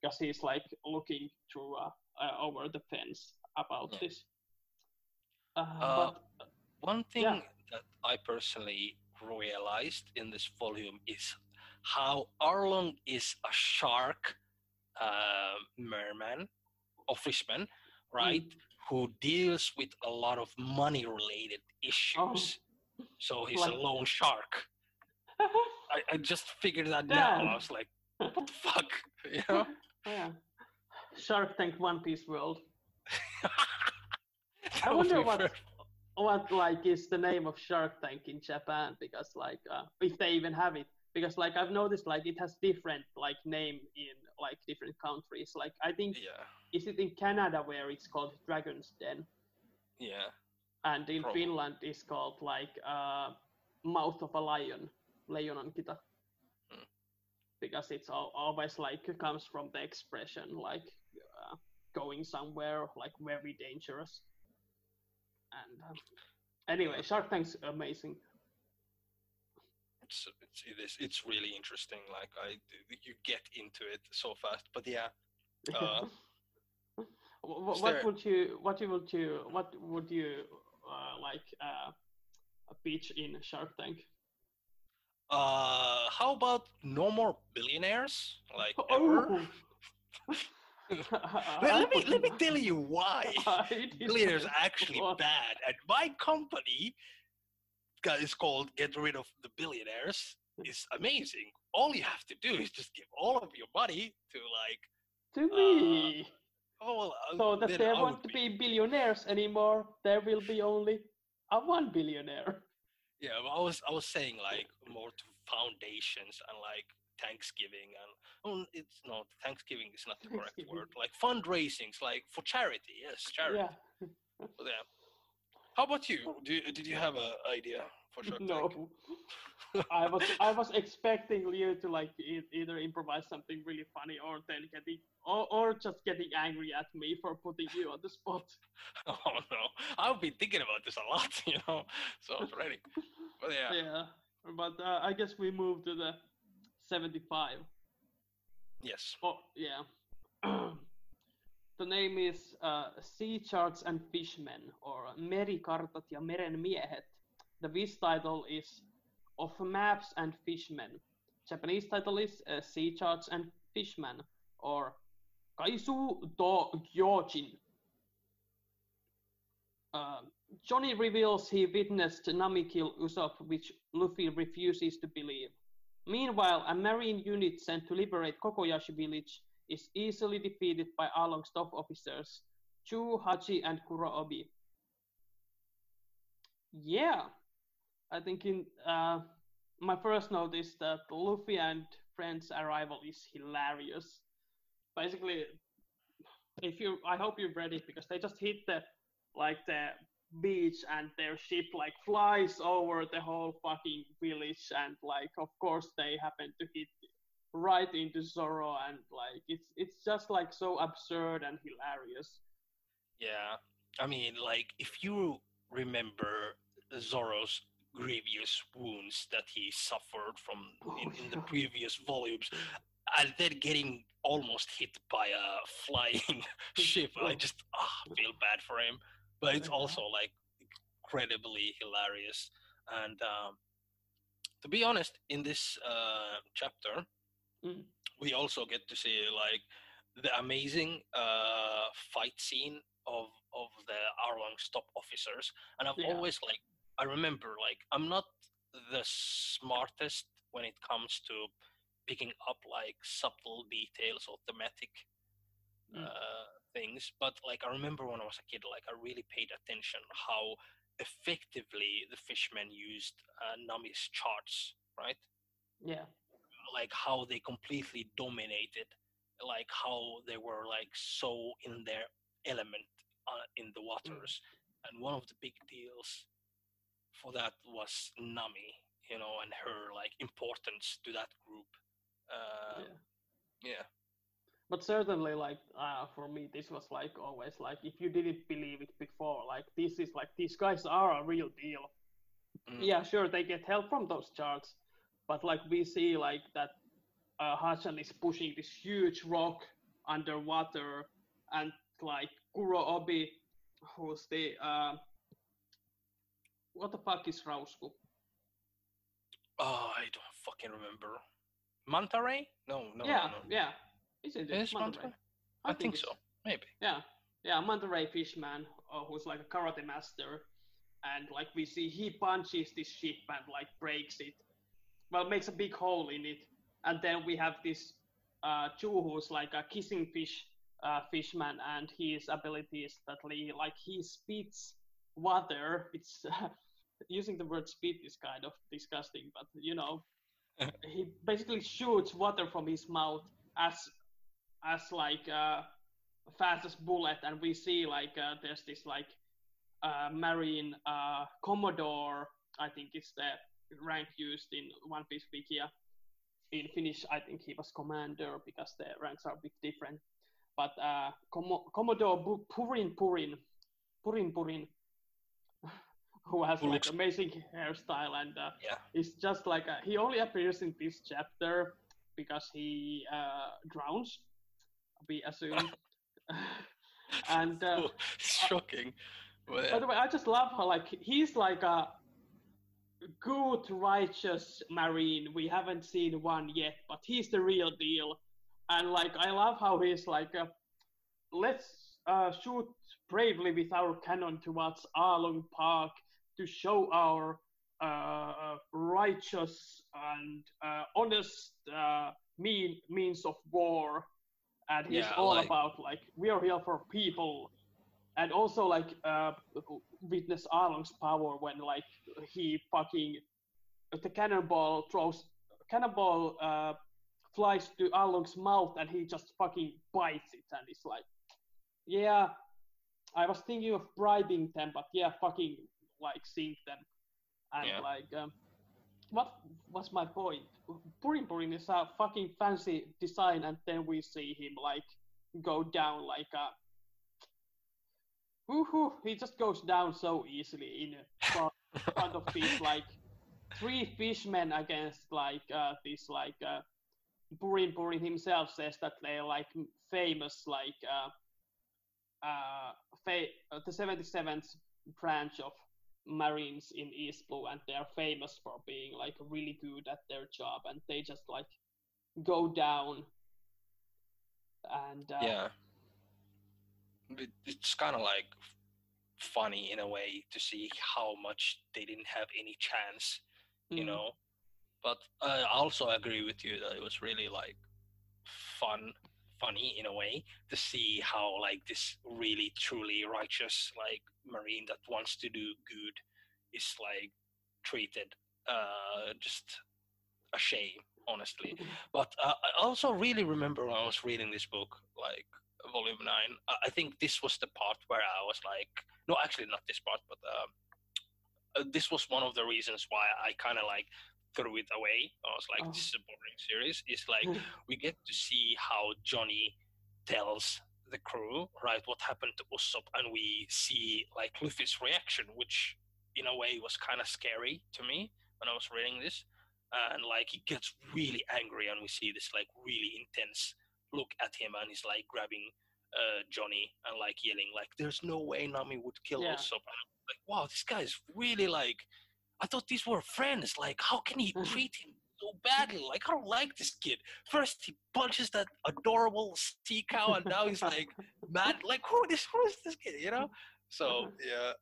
Because he's like looking through uh, uh, over the fence about Yeah. this. Uh, Uh, but One thing Yeah. that I personally realized in this volume is how Arlong is a shark uh, merman or fishman, right? Who deals with a lot of money related issues. So he's a Like- lone shark. I, I just figured that Damn. now. I was like, what the fuck? You know? yeah. Shark Tank One Piece World. I wonder what fair. what like is the name of Shark Tank in Japan because like uh, if they even have it because like I've noticed like it has different like name in like different countries like I think Yeah, is it in Canada where it's called Dragon's Den yeah. and in Probably. Finland it's called like uh, Mouth of a Lion Leionan kita Hmm. because it's al- always like comes from the expression like uh, going somewhere like very dangerous and um, anyway Shark Tank's amazing it's, it's it is it's really interesting like i you get into it so fast but yeah Uh, Wh- wh- what there- would you what would you what would you uh, like uh, pitch in Shark Tank? Uh how about no more billionaires like Oh. let, let me let me tell you why billionaires are actually bad and my company is called get rid of the billionaires is amazing all you have to do is just give all of your money to like to me. oh well, uh, so that there won't be billionaires anymore. There will be only a one billionaire. Yeah, I was I was saying like more to foundations and like Thanksgiving and oh, it's not Thanksgiving is not the correct word. Like fundraisings, like for charity. Yes, charity. Yeah. Yeah. How about you? Do you, did you have an idea for Shark No. I was I was expecting Leo to like e- either improvise something really funny or then getting or, or just getting angry at me for putting you on the spot. Oh no, I've been thinking about this a lot, you know. So I was ready. But yeah, Yeah. But uh, I guess we move to the 75. yes. Oh, yeah. the name is uh, Sea Charts and Fishmen, or Merikartat ja Merenmiehet. The Viz title is Of Maps and Fishmen. Japanese title is uh, Sea Charts and Fishmen, or Kaizu do Gyojin. Uh, Johnny reveals he witnessed Nami kill Usopp, which Luffy refuses to believe. Meanwhile, a marine unit sent to liberate Kokoyashi village is easily defeated by Arlong's top officers, Chu, Hachi, and Kurobi. Yeah, I think in uh, my first note is that Luffy and friends' arrival is hilarious. Basically, if you, I hope you've read it because they just hit the like the beach and their ship like flies over the whole fucking village and like of course they happen to hit right into Zoro, and like it's it's just like so absurd and hilarious. Yeah, I mean, like if you remember Zoro's grievous wounds that he suffered from in, in the Oh, previous volumes, and then getting almost hit by a flying ship, I Oh. just ah, feel bad for him. But it's also like incredibly hilarious. And um, to be honest, in this uh, chapter, Mm. we also get to see like the amazing uh, fight scene of of the Arlong's top officers. And I've Yeah. always like I remember like I'm not the smartest when it comes to picking up like subtle details or thematic Mm. uh, things, but like I remember when I was a kid, like I really paid attention how effectively the fishmen used uh, Nami's charts, right? Yeah, like how they completely dominated like how they were like so in their element uh, in the waters and one of the big deals for that was nami you know and her like importance to that group uh, yeah. yeah But certainly, like uh, for me, this was like always like if you didn't believe it before, like this is like these guys are a real deal. Mm. Yeah, sure, they get help from those charts, but like we see like that uh, Hachan is pushing this huge rock underwater, and like Kuro Obi, who's the uh, what the fuck is Rausku? oh i don't fucking remember manta ray no no yeah, no, yeah, isn't it? Is Manta Manta Ray? Ray? i, think, it's- so maybe Yeah, yeah, Manta Ray Fishman, uh, who's like a karate master, and like we see he punches this ship and like breaks it, well makes a big hole in it, and then we have this uh, Chu who's like a kissing fish uh, fishman, and his abilities that like he spits water. It's using the word spit is kind of disgusting, but you know, he basically shoots water from his mouth as as like uh, fastest bullet, and we see like uh, there's this like uh, marine uh, commodore. I think is the rank used in One Piece Wikia. In Finnish, I think he was commander because the ranks are a bit different. But uh, Commo- Commodore Bu- Purin Purin, Purin Purin, who has Who like looks- amazing hairstyle and uh, yeah it's just like a, he only appears in this chapter because he uh, drowns, we assume. and uh, So shocking But, yeah. by the way, I just love how like he's like a good, righteous marine. We haven't seen one yet, but he's the real deal. And like I love how he's like, uh, let's uh, shoot bravely with our cannon towards Arlong Park to show our uh, righteous and uh, honest uh, mean means of war. And he's Yeah, all like- about like we are here for people, and also like uh, witness Arlong's power when like he fucking the cannonball throws cannonball uh, flies to Arlong's mouth and he just fucking bites it and it's like, yeah, I was thinking of bribing them, but yeah, fucking like seeing them and Yeah. like um, what was my point? Purin Purin is a fucking fancy design, and then we see him like go down like a. Woohoo! He just goes down so easily in front, front of these like three fishmen against like uh, this like uh, Purin Purin himself says that they're like famous like uh, uh, fa- the 77th branch of Marines in East Blue, and they're famous for being like really good at their job, and they just like go down. And uh, yeah it's kind of like funny in a way to see how much they didn't have any chance you mm, know but uh, i also agree with you that it was really like fun funny in a way to see how like this really truly righteous like marine that wants to do good is like treated uh just a shame honestly but uh, I also really remember when I was reading this book, like volume nine. I I think this was the part where I was like, no, actually not this part, but um, uh, this was one of the reasons why I kind of like threw it away. I was like, Oh. this is a boring series. It's like we get to see how Johnny tells the crew, right, what happened to Usopp, and we see like Luffy's reaction, which in a way was kind of scary to me when I was reading this. And like he gets really angry, and we see this like really intense look at him, and he's like grabbing uh, Johnny and like yelling, like, "There's no way Nami would kill Yeah. Usopp." And I'm like, wow, this guy's really like. I thought these were friends. Like, how can he mm-hmm. treat him so badly? Mm-hmm. Like, I don't like this kid. First, he punches that adorable sea cow, and now he's like mad. Like, who this? Who is this kid? You know? So mm-hmm. yeah,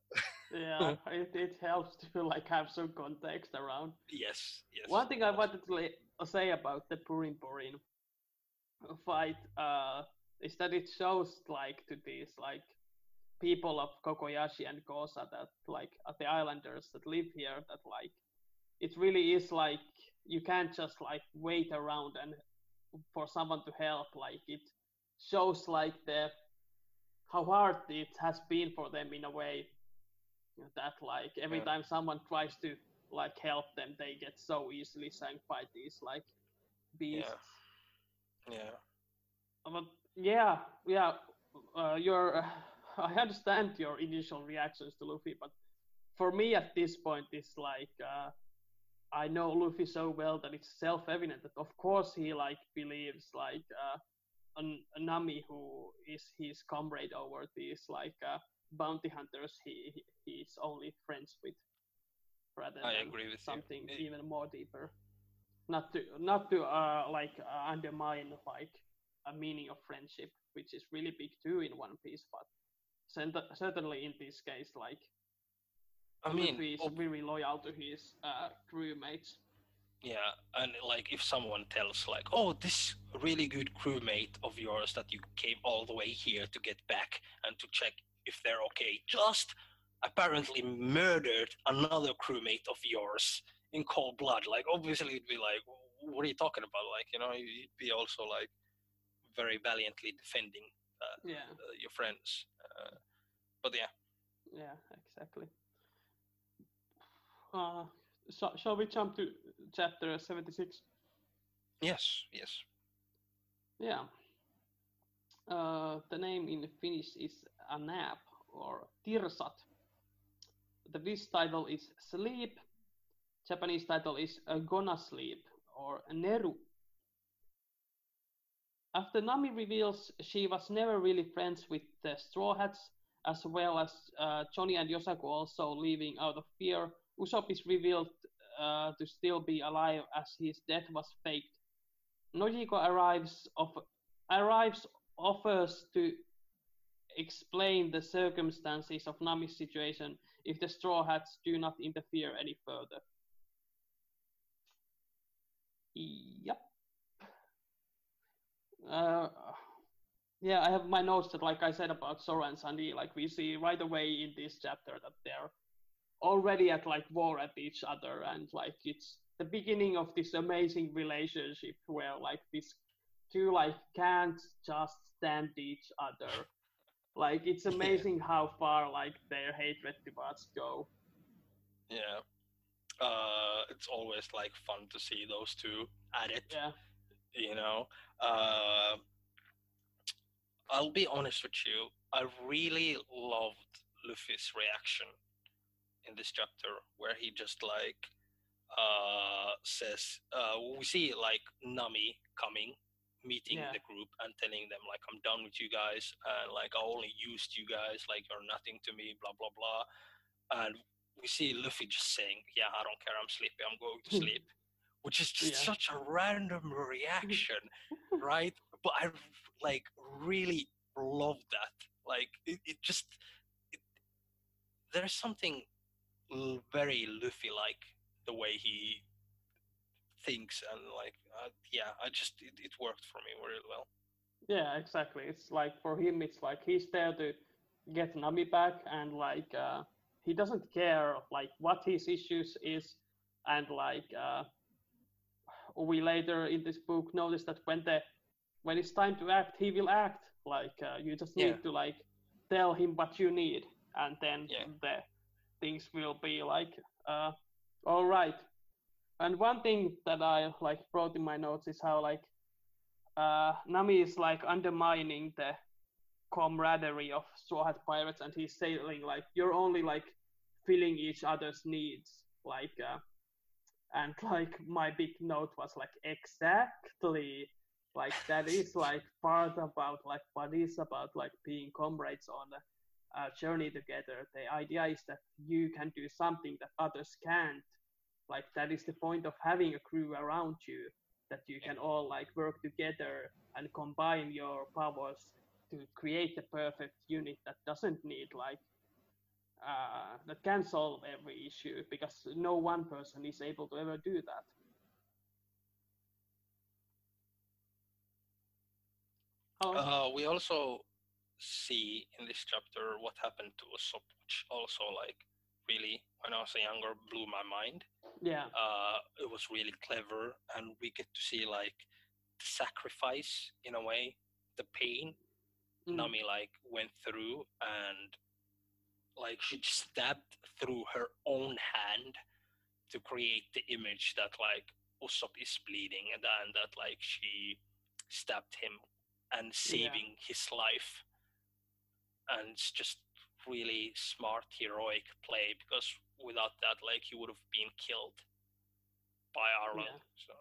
yeah, it, it helps to like have some context around. yes, yes. One thing I wanted to la- say about the Purin Purin fight uh, is that it shows like to these like people of Kokoyashi and Kosa that like the islanders that live here that like it really is like you can't just like wait around and for someone to help like it shows like the how hard it has been for them in a way that like every Yeah. time someone tries to like help them they get so easily sank by these like beasts. Yeah, but yeah yeah uh, your i understand your initial reactions to luffy but for me at this point it's like uh, i know luffy so well that it's self-evident that of course he like believes like uh, an, a nami who is his comrade over these like uh, bounty hunters he he- he's only friends with rather I than agree with something It- even more deeper. Not to not to uh, like uh, undermine like a meaning of friendship which is really big too in one piece but certainly in this case like I mean, is very loyal to his uh, crewmates Yeah, and like if someone tells like, "Oh, this really good crewmate of yours that you came all the way here to get back and to check if they're okay, just apparently murdered another crewmate of yours in cold blood." Like, obviously, it'd be like, "What are you talking about?" Like, you know, you'd be also like very valiantly defending yeah uh, your friends. Uh, but yeah, yeah exactly uh, so, shall we jump to chapter 76 yes, yes, Yeah. Uh, the name in Finnish is Anap or Tirsat. The Finnish title is Sleep. Japanese title is uh, Gonna Sleep or Neru. After Nami reveals she was never really friends with the Straw Hats, as well as uh, Johnny and Yosaku also leaving out of fear, Usopp is revealed uh, to still be alive as his death was faked. Nojiko arrives arrives offers to explain the circumstances of Nami's situation if the Straw Hats do not interfere any further. Yep. Uh, yeah, I have my notes that, like I said about Zoro and Sanji, like we see right away in this chapter that they're already at like war at each other, and like it's the beginning of this amazing relationship where like these two like can't just stand each other. Like it's Yeah. amazing how far like their hatred towards go. yeah. Uh, it's always like fun to see those two at it. Yeah. you know uh, i'll be honest with you i really loved luffy's reaction in this chapter where he just like uh, says uh, we see like nami coming meeting Yeah. the group and telling them like i'm done with you guys and like i only used you guys like you're nothing to me blah blah blah and we see luffy just saying yeah i don't care i'm sleepy i'm going to sleep which is just Yeah. such a random reaction, right? But I like really love that. Like it, it just it, there's something l- very Luffy-like the way he thinks and like uh, yeah, I just it, it worked for me really well. Yeah, exactly. It's like for him, it's like he's there to get Nami back, and like uh, he doesn't care like what his issues is, and like uh, we later in this book notice that when the when it's time to act, he will act. Like uh, you just need Yeah. to like tell him what you need, and then Yeah. the things will be like uh, all right. and one thing that I like brought in my notes is how like uh, Nami is like undermining the camaraderie of Straw Hat Pirates, and he's saying like you're only like filling each other's needs, like. Uh, and like my big note was like exactly like that is like part about like what is about like being comrades on a, journey together. The idea is that you can do something that others can't. Like that is the point of having a crew around you that you can all like work together and combine your powers to create a perfect unit that doesn't need like uh, that can solve every issue because no one person is able to ever do that. Uh, we also see in this chapter what happened to Usopp, which also like really when I was younger blew my mind. Yeah. Uh, it was really clever, and we get to see like the sacrifice in a way, the pain mm. Nami like went through, and like she stabbed through her own hand to create the image that like Usopp is bleeding and, and that like she stabbed him and saving yeah. his life. And it's just really smart heroic play because without that like he would have been killed by Arlong. Yeah. So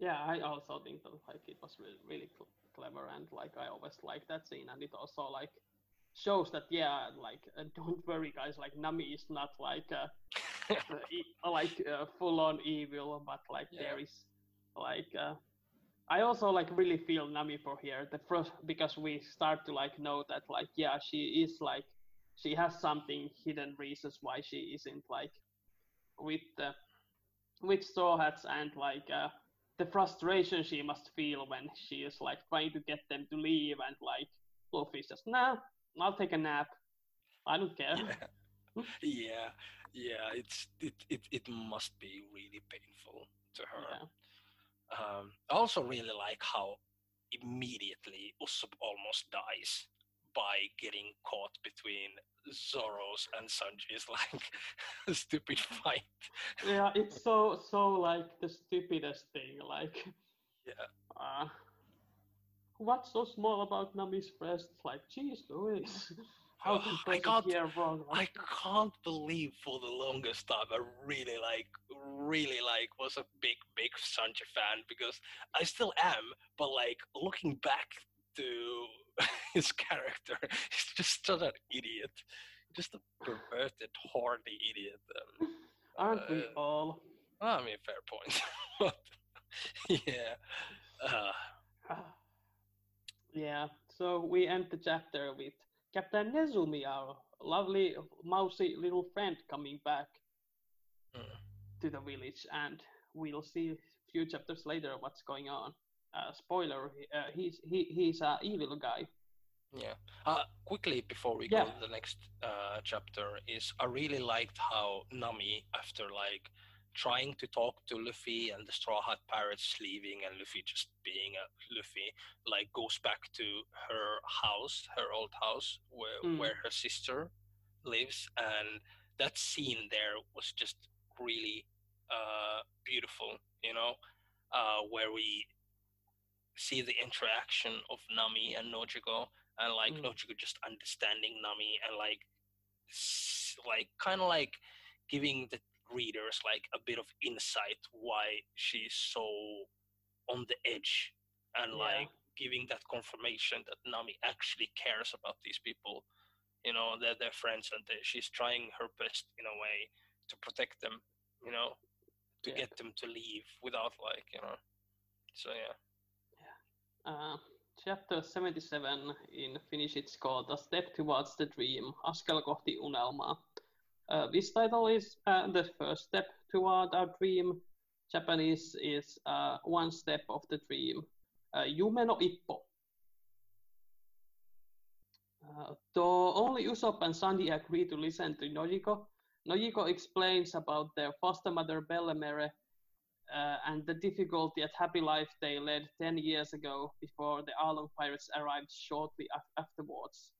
yeah, I also think that like it was really really cl- clever and like I always like that scene and it also like shows that yeah, like uh, don't worry, guys. Like Nami is not like uh, like uh, full on evil, but like yeah. there is like uh, I also like really feel Nami for here. The first because we start to like know that like yeah, she is like she has something hidden reasons why she isn't like with the with straw hats and like uh, the frustration she must feel when she is like trying to get them to leave and like Luffy's just nah I'll take a nap. I don't care. Yeah, yeah, yeah. It's it, it it must be really painful to her. Yeah. Um, I also really like how immediately Usopp almost dies by getting caught between Zoro's and Sanji's like stupid fight. Yeah, it's so so like the stupidest thing. Like, yeah. Uh, what's so small about Nami's breasts? Like, geez Louise. How I can't, wrong? I can't believe for the longest time I really like, really like, was a big, big Sanji fan because I still am, but like looking back to his character, he's just such an idiot. Just a perverted, horny idiot. Um, Aren't uh, we all? I mean, fair point. but, yeah. Uh, ah. Yeah, so we end the chapter with Captain Nezumi, our lovely mousy little friend, coming back mm. to the village, and we'll see a few chapters later what's going on. Uh, spoiler: uh, he's he, he's a evil guy. Yeah. Uh, quickly before we yeah. go to the next uh, chapter, is I really liked how Nami, after like trying to talk to Luffy and the Straw Hat Pirates leaving and Luffy just being a Luffy, like goes back to her house, her old house where mm. where her sister lives, and that scene there was just really uh, beautiful, you know, uh, where we see the interaction of Nami and Nojiko, and like mm. Nojiko just understanding Nami and like like kind of like giving the readers like a bit of insight why she's so on the edge and yeah. like giving that confirmation that Nami actually cares about these people. You know, they're their friends and she's trying her best in a way to protect them, you know, to yeah. get them to leave without like, you know. So yeah. Yeah. Uh, chapter 77 in Finnish it's called A Step Towards the Dream, Askel kohti unelmaa. Uh, this title is uh, the first step toward our dream. Japanese is uh, one step of the dream. Uh, Yume no Ippo. Uh, though only Usopp and Sanji agree to listen to Nojiko, Nojiko explains about their foster mother Bellemere uh, and the difficulty at happy life they led 10 years ago before the Arlong pirates arrived shortly af- afterwards.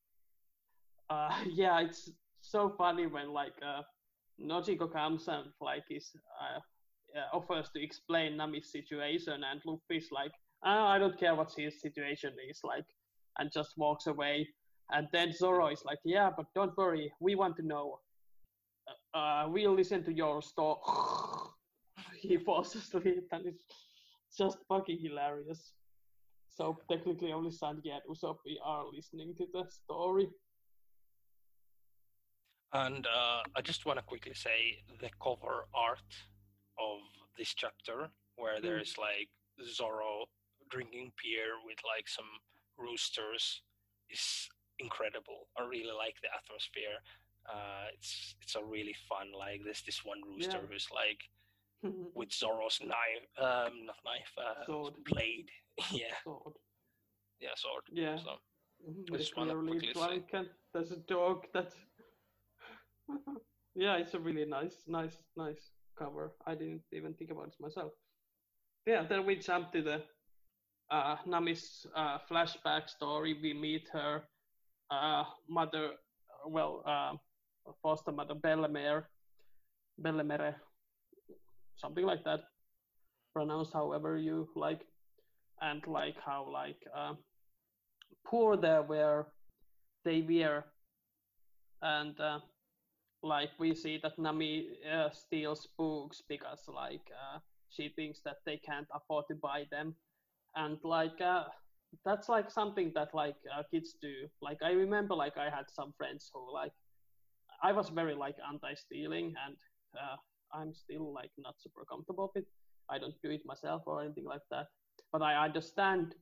Uh, yeah, it's so funny when like uh, Nojiko comes and like is uh, uh, offers to explain Nami's situation, and Luffy's like, oh, I don't care what his situation is like, and just walks away. And then Zoro is like, yeah, but don't worry, we want to know. Uh, uh we'll listen to your story. he falls asleep, and it's just fucking hilarious. So technically, only Sanji and Usopp are listening to the story. And uh, I just want to quickly say the cover art of this chapter, where mm. there's like Zoro drinking beer with like some roosters, is incredible. I really like the atmosphere. Uh, it's it's a really fun. Like there's this one rooster yeah. who's like with Zoro's knife, um, not knife, uh, sword. blade. yeah. Sword. Yeah, sword. Yeah. So, mm-hmm. clearly drunk, and there's a dog that. yeah, it's a really nice, nice, nice cover. I didn't even think about it myself. Yeah, then we jump to the uh, Nami's uh, flashback story. We meet her uh, mother, well, uh, foster mother Bellemere, Bellemere, something like that. Pronounce however you like, and like how like uh, poor they were, they were, and uh, like we see that Nami uh, steals books because like uh, she thinks that they can't afford to buy them, and like uh, that's like something that like uh, kids do. Like I remember like I had some friends who like I was very like anti-stealing and uh, I'm still like not super comfortable with. I don't do it myself or anything like that. But I understand.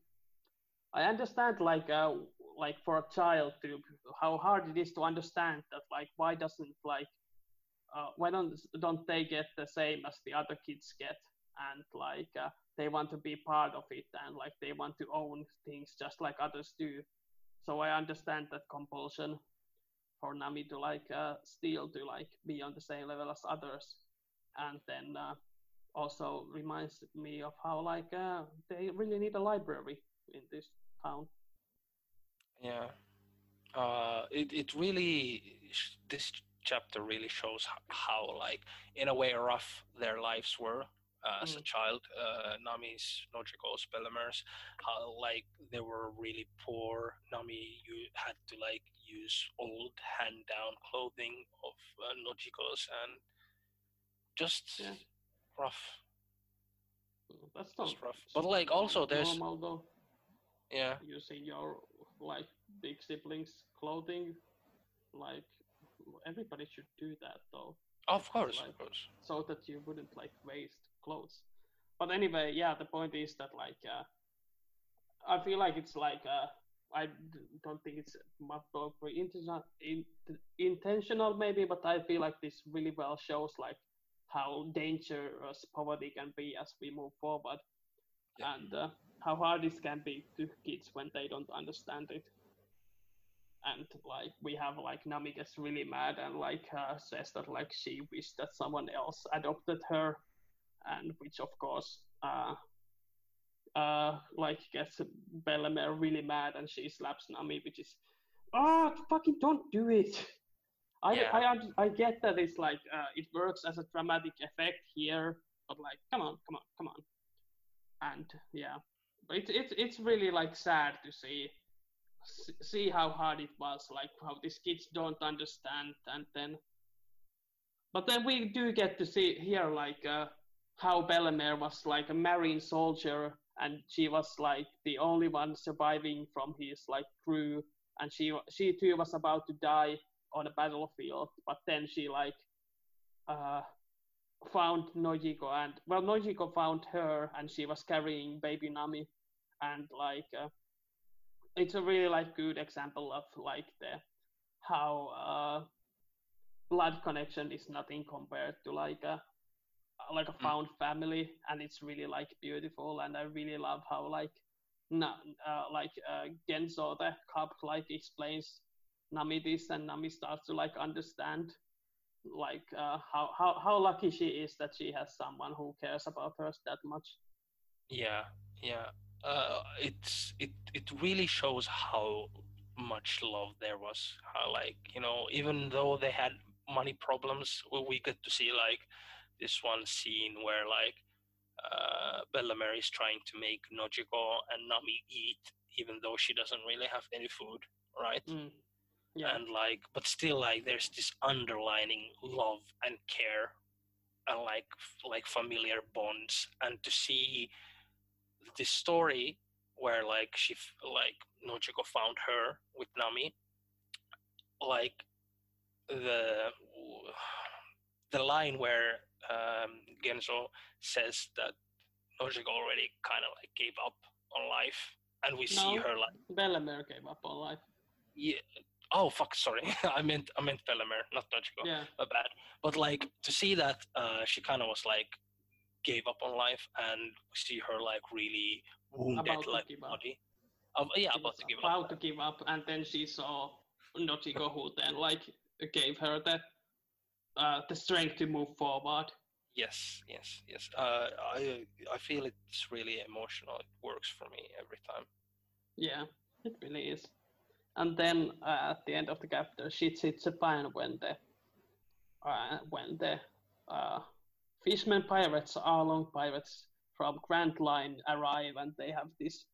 I understand like uh, like for a child to how hard it is to understand that like why doesn't like uh, why don't don't they get the same as the other kids get? And like uh, they want to be part of it and like they want to own things just like others do. So i understand that compulsion for nami to like uh, steal to like be on the same level as others. And then uh, also reminds me of how like uh, they really need a library in this town yeah uh, it, it really this chapter really shows how like in a way rough their lives were uh, as mm. a child uh, nami's nojiko's bellemere's how like they were really poor nami you had to like use old hand down clothing of uh, nojiko's and just yeah. rough. That's not just rough. But like also there's normal though. Yeah. Using your like big siblings' clothing, like everybody should do that though. Of course, like, of course. So that you wouldn't like waste clothes. But anyway, yeah, the point is that like uh, I feel like it's like uh, I don't think it's much intentional, intentional maybe, but I feel like this really well shows like how dangerous poverty can be as we move forward yeah. and uh, how hard this can be to kids when they don't understand it. And like we have like Nami gets really mad and like uh, says that like she wished that someone else adopted her. And which of course uh, uh, like gets Bellemere really mad and she slaps Nami which is ah oh, fucking don't do it. I, yeah. I, I get that it's like uh, it works as a dramatic effect here, but like, come on, come on, come on, and yeah, it's it's it's really like sad to see see how hard it was, like how these kids don't understand, and then, but then we do get to see here like uh, how Bellemere was like a marine soldier, and she was like the only one surviving from his like crew, and she she too was about to die on a battlefield, but then she like uh, found Nojiko and well Nojiko found her and she was carrying baby Nami and like uh, it's a really like good example of like the how uh, blood connection is nothing compared to like a like a mm. found mm. family and it's really like beautiful and I really love how like no, uh, like uh, Genzo the cop like explains Nami this and Nami starts to like understand like uh, how, how how lucky she is that she has someone who cares about her that much. Yeah, yeah. Uh, it's it it really shows how much love there was. How like you know even though they had money problems, we get to see like this one scene where like uh, Bellemere is trying to make Nojiko and Nami eat, even though she doesn't really have any food, right? Mm. Yeah. And like, but still, like, there's this underlining love and care, and like, like familiar bonds, and to see this story where like she, like Nojiko found her with Nami, like the the line where um, Genzo says that Nojiko already kind of like gave up on life, and we see her like Bellemere gave up on life. yeah. Oh fuck! Sorry, I meant I meant Bellemere, not Nojiko. Yeah. My bad. But like to see that uh, she kind of was like gave up on life, and see her like really wounded, About to like body. Um, yeah, She about to give about up. to give up, and then she saw Nojiko, who then like gave her the uh, the strength to move forward. Yes, yes, yes. Uh, I I feel it's really emotional. It works for me every time. Yeah, it really is. And then uh, at the end of the hits the fan when the uh, when the uh, fishermen pirates, Arlong pirates from Grand Line arrive, and they have this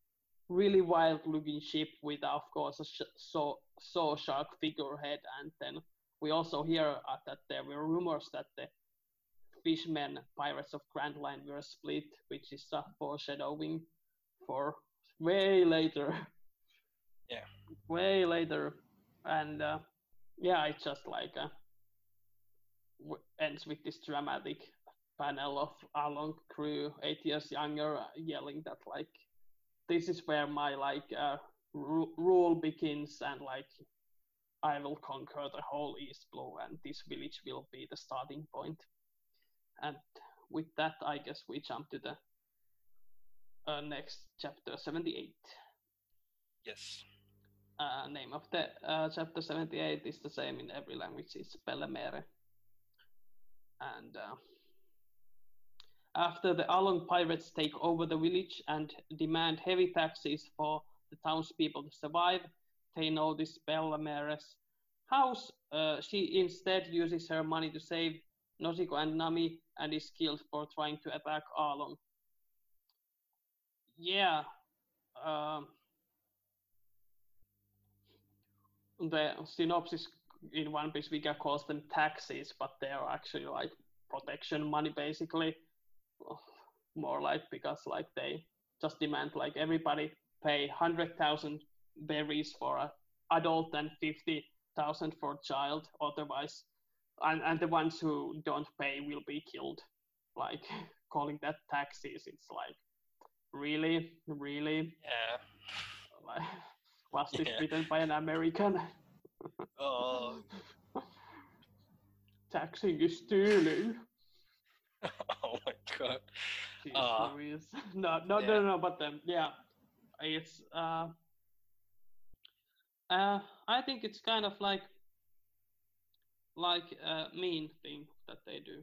really wild-looking ship with, of course, a sh- saw saw shark figurehead. And then we also hear uh, that there were rumors that the fishermen pirates of Grand Line were split, which is a foreshadowing for way later. Yeah. Way later, and uh, yeah, it just like uh, w- ends with this dramatic panel of Arlong crew, eight years younger, uh, yelling that like this is where my like uh, ru- rule begins, and like I will conquer the whole East Blue, and this village will be the starting point. And with that, I guess we jump to the uh, next chapter 78 Yes. Uh, name of the uh, chapter 78 is the same in every language it's Bellemere. and uh, after the Arlong pirates take over the village and demand heavy taxes for the townspeople to survive they notice Bellemere's house she instead uses her money to save Nojiko and Nami and is killed for trying to attack Arlong yeah um, the synopsis in One Piece Wiki calls them taxes, but they are actually like protection money, basically. More like because like they just demand like everybody pay hundred thousand berries for a adult and fifty thousand for a child, otherwise, and and the ones who don't pay will be killed. Like calling that taxes, it's like really, really Yeah. like was Yeah. written by an American? Oh. Taxing is stealing. oh my god. Ah. No, no, Yeah. no, no, but um, yeah, it's uh, uh, I think it's kind of like like a mean thing that they do,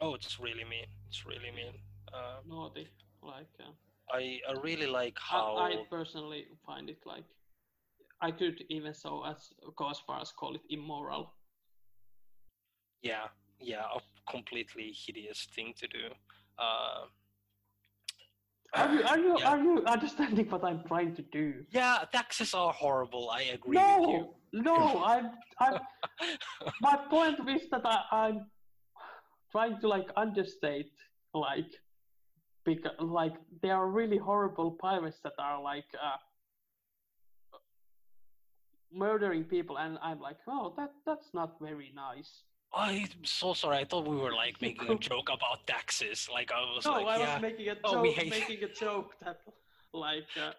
Oh, it's really mean. It's really mean. Uh, naughty. Like uh, I I really like how I personally find it like I could even so as go as far as call it immoral. yeah yeah a completely hideous thing to do. Uh, Are you are you yeah. are you understanding what I'm trying to do? Yeah, taxes are horrible. I agree with you. No, no, I'm, I'm my point is that I, I'm trying to like understate like because like there are really horrible pirates that are like uh, murdering people and I'm like oh that that's not very nice. I'm so sorry. I thought we were like making a joke about taxes. Like I was no, like, I yeah. was making a joke, Oh, we hate- making a joke that like uh,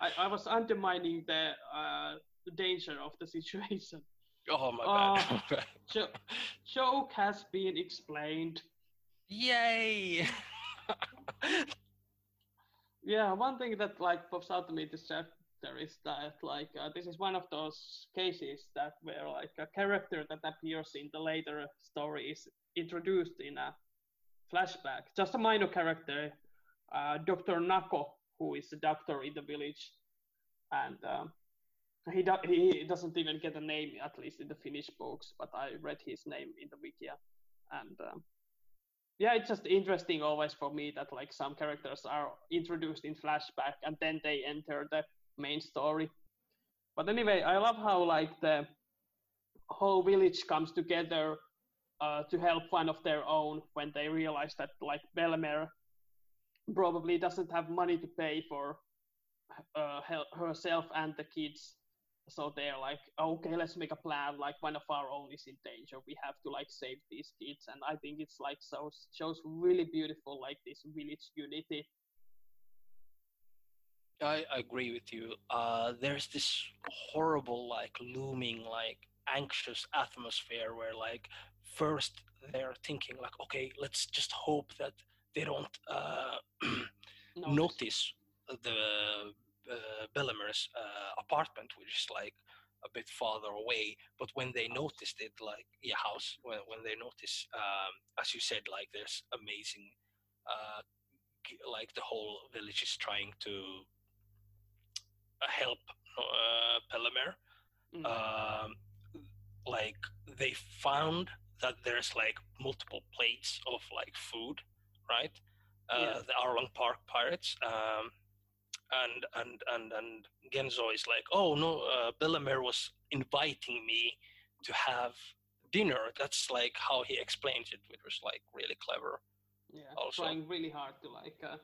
I, I was undermining the uh, the danger of the situation. oh my Uh, bad. Jo- joke has been explained. Yay! Yeah, one thing that like pops out to me this chapter is that like uh, this is one of those cases that where like a character that appears in the later story is introduced in a flashback, just a minor character, uh, Doctor Nako, who is a doctor in the village, and um, he do- he doesn't even get a name at least in the Finnish books, but I read his name in the wiki, and um, yeah, it's just interesting always for me that like some characters are introduced in flashback and then they enter the main story. But anyway, I love how like the whole village comes together uh, to help one of their own when they realize that like Bellemere probably doesn't have money to pay for uh, herself and the kids so they're like okay let's make a plan like one of our own is in danger we have to like save these kids. And i think it's like so shows really beautiful like this village unity. I agree with you. Uh there's this horrible like looming like anxious atmosphere where like first they're thinking like okay let's just hope that they don't uh notice. notice the uh, uh, apartment, which is like a bit farther away. But when they noticed it, like yeah, house, when when they notice, um, as you said, like there's amazing, uh, like the whole village is trying to help uh. Mm-hmm. Um, like they found that there's like multiple plates of like food, right? Uh, yeah. The Arlong Park pirates. Um, and and and and Genzo is like, oh no, uh, Bellemere was inviting me to have dinner. That's like how he explains it, which was like really clever. Yeah, also. trying really hard to like uh,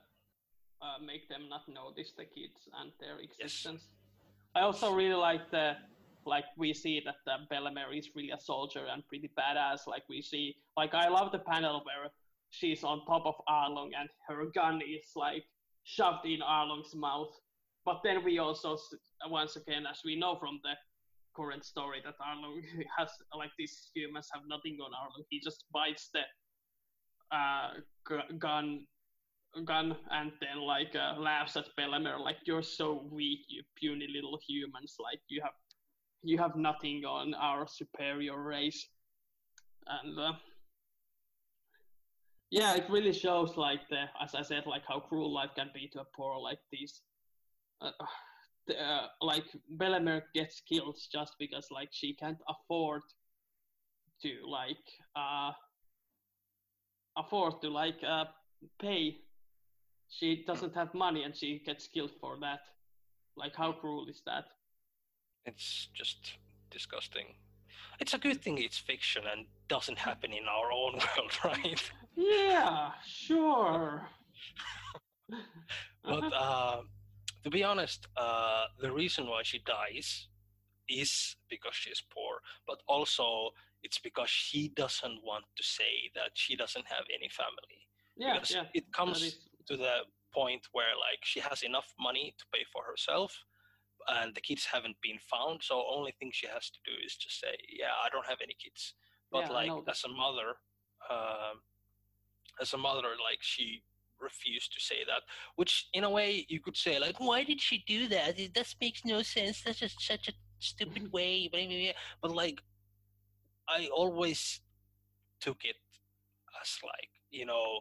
uh, make them not notice the kids and their existence. Yes. I also really like the like we see that uh, Bellemere is really a soldier and pretty badass. Like we see, like I love the panel where she's on top of Arlong and her gun is like shoved in Arlong's mouth. But then we also, once again, as we know from the current story, that Arlong has, like, these humans have nothing on Arlong. He just bites the uh, g- gun gun and then like uh, laughs at Bellemere like you're so weak you puny little humans like you have you have nothing on our superior race and uh, yeah, it really shows like the, as I said, like how cruel life can be to a poor like these. Uh, the, uh, like Bellemere gets killed just because like she can't afford to like uh afford to like uh pay. She doesn't have money and she gets killed for that. Like how cruel is that? It's just disgusting. It's a good thing it's fiction and doesn't happen in our own world, right? Yeah, sure. but uh, to be honest, uh, the reason why she dies is because she's poor, but also it's because she doesn't want to say that she doesn't have any family. Yeah, because yeah, it comes to the point where like she has enough money to pay for herself and the kids haven't been found so only thing she has to do is just say yeah i don't have any kids but yeah, like as a mother um, as a mother like she refused to say that which in a way you could say like why did she do that? That makes no sense. That's just such a stupid way but like i always took it as like you know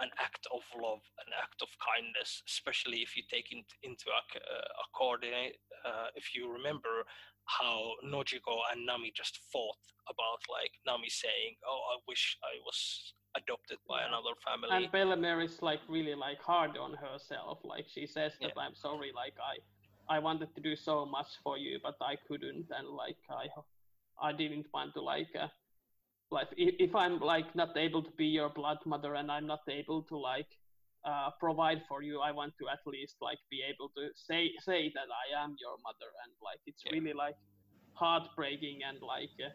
an act of love an act of kindness especially if you take it into a coordinate uh, if you remember how Nojiko and Nami just fought about like Nami saying, "Oh, I wish I was adopted by another family. And Bellemere is like really like hard on herself. Like she says that yeah. I'm sorry, like I I wanted to do so much for you, but I couldn't, and like I I didn't want to like uh, like if, if I'm like not able to be your blood mother and I'm not able to like uh, provide for you, I want to at least like be able to say say that I am your mother, and like it's yeah. really like heartbreaking and like. Uh,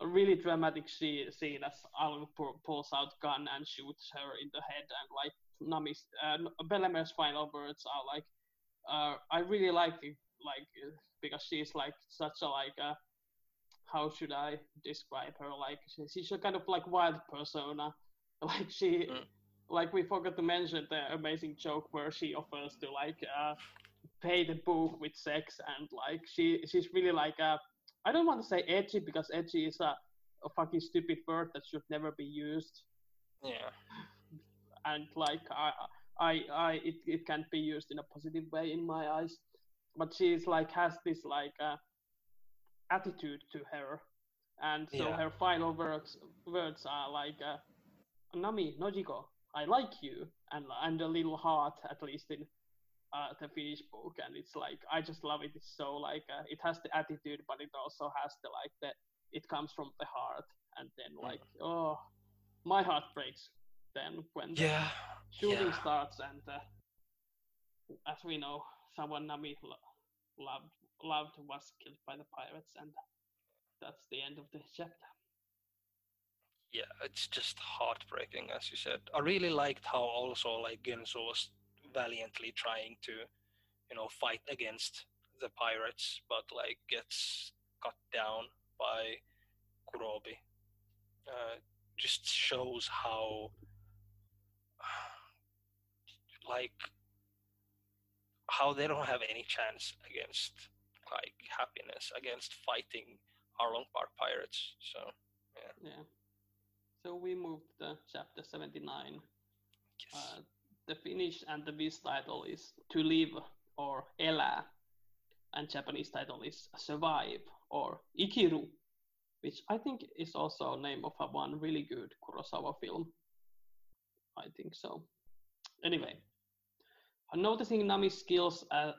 a really dramatic scene as Arlong pulls out gun and shoots her in the head, and like Nami's uh, Bellemere's final words are like, uh, "I really like it, like because she's like such a like a, how should I describe her? Like she's a kind of like wild persona, like she." Mm. Like we forgot to mention the amazing joke where she offers to like uh, pay the book with sex and like she she's really like a I don't want to say edgy because edgy is a, a fucking stupid word that should never be used. Yeah. And like I, I, I, it, it can't be used in a positive way in my eyes. But she's like has this like uh, attitude to her and so Yeah. her final words words are like uh, Nami Nojiko, I like you, and and a little heart at least in uh, the Finnish book, and it's like I just love it. It's so like uh, it has the attitude, but it also has the like the it comes from the heart, and then like oh, my heart breaks then when the Yeah. shooting yeah. starts, and uh, as we know, someone Nami lo- loved loved was killed by the pirates, and that's the end of the chapter. yeah, it's just heartbreaking, as you said. I really liked how also like Genzo was valiantly trying to, you know, fight against the pirates, but like gets cut down by Kurobi. Uh, just shows how, like, how they don't have any chance against like happiness against fighting Arlong Park pirates. So Yeah. So we moved to chapter 79. yes. Uh, the Finnish and the Viz title is To Live or Elää, and Japanese title is Survive or Ikiru, which I think is also name of a one really good Kurosawa film. I think so. Anyway, noticing Nami's skills uh,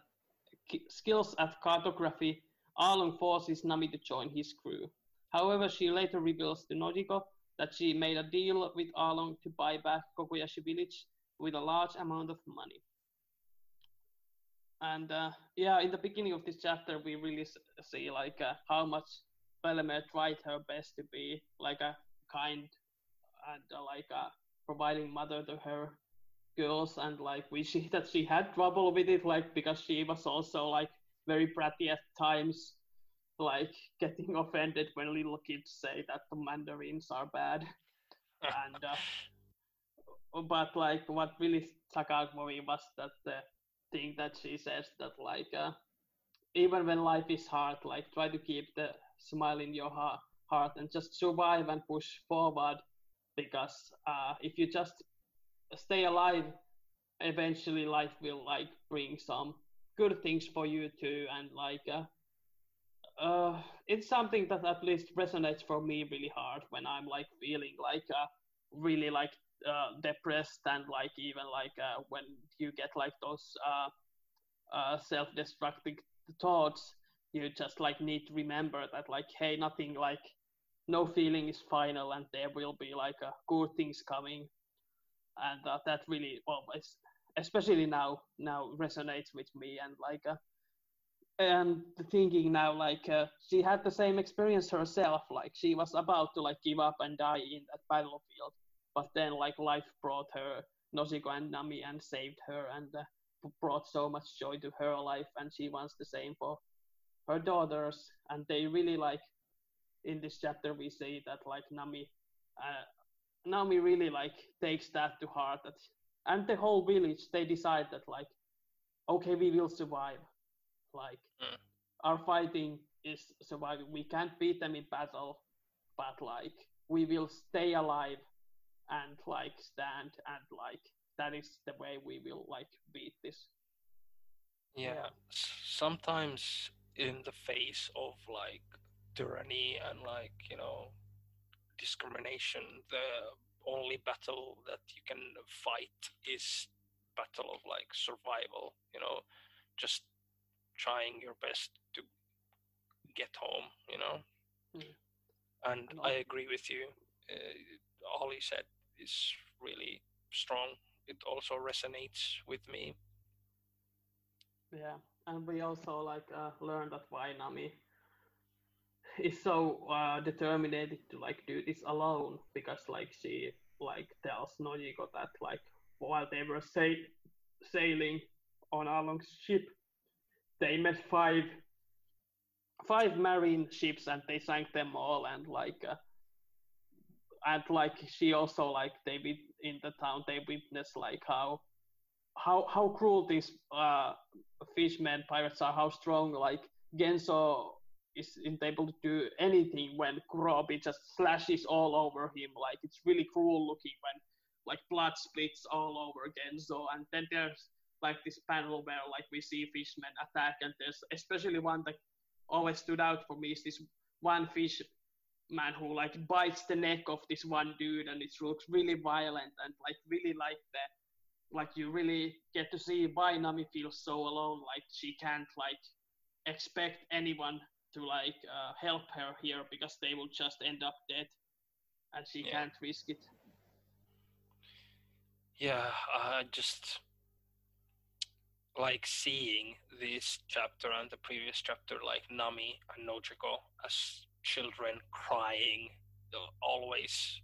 at, skills at cartography, Arlong forces Nami to join his crew. However, she later reveals to Nojiko that she made a deal with Arlong to buy back Kokoyashi village with a large amount of money. And uh, yeah, in the beginning of this chapter, we really see like uh, how much Bellemere tried her best to be like a kind and uh, like a providing mother to her girls, and like we see that she had trouble with it, like because she was also like very bratty at times, like getting offended when little kids say that the mandarins are bad and uh, but like what really stuck out for me was that the thing that she says that like uh, even when life is hard like try to keep the smile in your heart, heart and just survive and push forward because uh, if you just stay alive eventually life will like bring some good things for you too and like uh, uh, it's something that at least resonates for me really hard when I'm like feeling like uh, really like uh, depressed and like even like uh, when you get like those uh, uh, self-destructive thoughts, you just like need to remember that like hey, nothing like no feeling is final and there will be like uh, good things coming, and uh, that really well, it's, especially now now resonates with me and like. And thinking now like uh, she had the same experience herself like she was about to like give up and die in that battlefield but then like life brought her Nojiko and Nami and saved her and uh, brought so much joy to her life and she wants the same for her daughters and they really like in this chapter we see that like Nami uh, Nami really like takes that to heart that and the whole village they decide that like okay we will survive like Mm. our fighting is surviving. We can't beat them in battle, but like we will stay alive and like stand and like that is the way we will like beat this. yeah sometimes in the face of like tyranny and like you know discrimination the only battle that you can fight is battle of like survival you know just trying your best to get home you know Mm. and And i agree with you uh, all you said is really strong. It also resonates with me. Yeah, and we also like uh, learned that why Nami is so uh, determined to like do this alone because like she like tells Nojiko that like while they were sa- sailing on Arlong's ship, they met five five marine ships and they sank them all and like uh, and like she also like they in the town they witness like how how how cruel these uh fishmen pirates are how strong like Genzo isn't able to do anything when Kurobi just slashes all over him. Like it's really cruel looking when like blood splits all over Genzo. And then there's like this panel where like we see fishmen attack. And there's especially one that always stood out for me is this one fish man who like bites the neck of this one dude and it looks really violent and like really like the like you really get to see why Nami feels so alone like she can't like expect anyone to like uh, help her here because they will just end up dead and she Yeah. can't risk it Yeah, I just like seeing this chapter and the previous chapter, like Nami and Nojiko as children crying, always,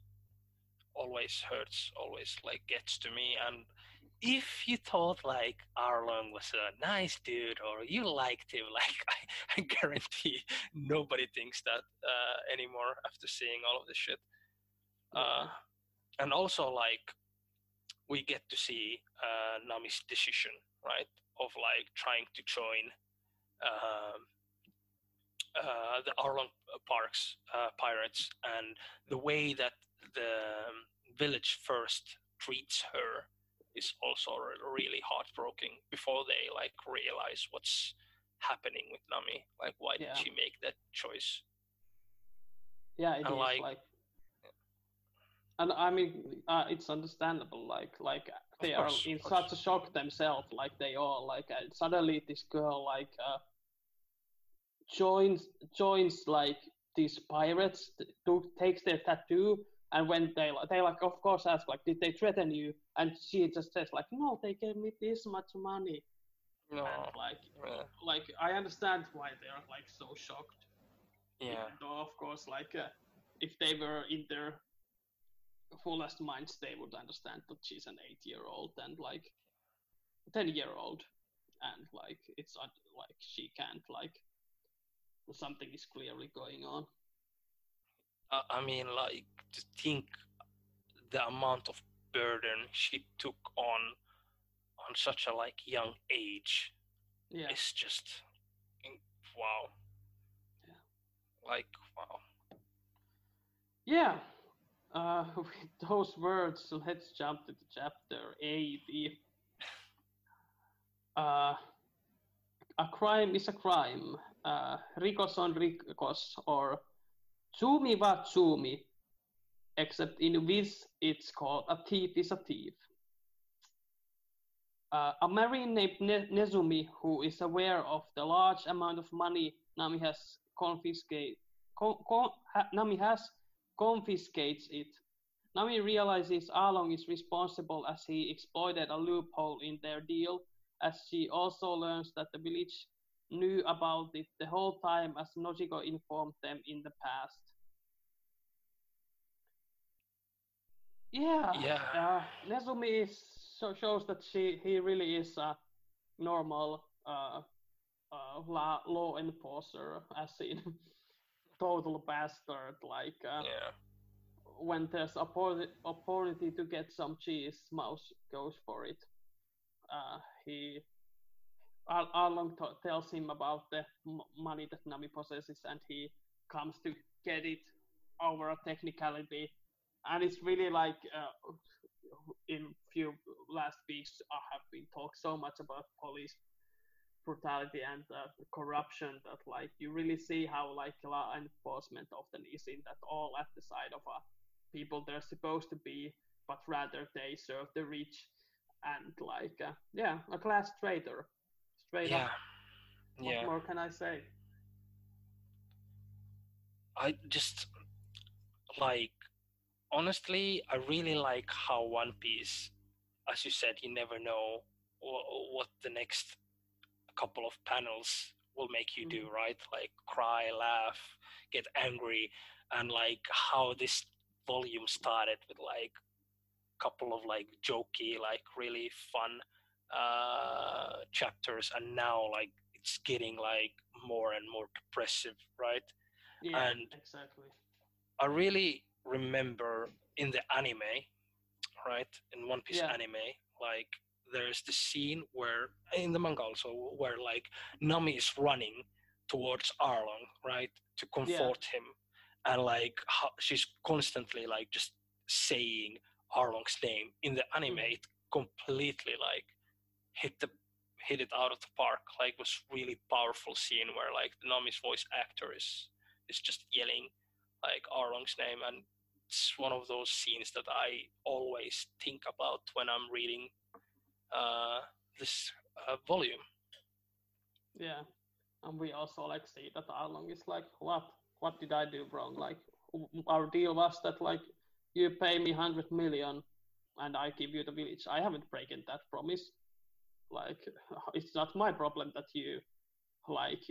always hurts, always like gets to me. And if you thought like Arlong was a nice dude or you liked him, like I, I guarantee nobody thinks that uh, anymore after seeing all of this shit. Uh, and also like we get to see uh, Nami's decision, right, of like trying to join um, uh, the Arlong Parks uh, pirates, and the way that the um, village first treats her is also really heartbroken Before they like realize what's happening with Nami, like why Yeah. did she make that choice? yeah it is And, like- like and i mean uh, it's understandable like like they are in such a shock themselves like they all like uh, suddenly this girl like uh, joins joins like these pirates to takes their tattoo and when they they like of course ask like did they threaten you? And she just says like no they gave me this much money. No, and like yeah, like i understand why they're like so shocked. Yeah, even though of course like uh, if they were in their fullest minds they would understand that she's an eight year old and like 10 year old and like it's like she can't like something is clearly going on I I mean, like to think the amount of burden she took on on such a like young age yeah it's just wow. Yeah. Like wow. yeah uh, with those words let's jump to the chapter 80 uh, a crime is a crime uh, rikos on rikos or tsumi wa tsumi except in Viz it's called a thief is a thief uh, a marine named ne- Nezumi, who is aware of the large amount of money Nami has confiscated, con- con- ha- Nami has confiscates it. Nami realizes Arlong is responsible as he exploited a loophole in their deal, as she also learns that the village knew about it the whole time as Nojiko informed them in the past. Yeah, Yeah. uh, Nezumi is, so shows that she he really is a normal uh, uh, law, law enforcer, as in total bastard. Like uh, Yeah. when there's oppo- opportunity to get some cheese, Mouse goes for it. Uh, he Arlong t- tells him about the m- money that Nami possesses, and he comes to get it over a technicality. And it's really like uh, in few last weeks, I have been talked so much about police brutality and uh, corruption that like you really see how like law enforcement often is in that all at the side of uh, people they're supposed to be, but rather they serve the rich and like uh, yeah, a class traitor, straight Yeah. up. What Yeah. more can I say? I just like honestly, I really like how One Piece, as you said, you never know what the next couple of panels will make you do, mm-hmm. right? Like cry, laugh, get angry, and like how this volume started with like a couple of like jokey, like really fun uh chapters, and now like it's getting like more and more depressive, right? Yeah, And- exactly. I really remember in the anime, right? In One Piece Yeah. anime, like there's the scene where in the manga also where like Nami is running towards Arlong, right, to comfort him, and like she's constantly like just saying Arlong's name. In the anime, Mhm. it completely like hit the hit it out of the park. Like was really powerful scene where like the Nami's voice actor is is just yelling like Arlong's name, and it's one of those scenes that I always think about when I'm reading uh, this uh, volume. Yeah, and we also like see that Arlong is like, what? What did I do wrong? Like, our deal was that like you pay me hundred million, and I give you the village. I haven't broken that promise. Like, it's not my problem that you like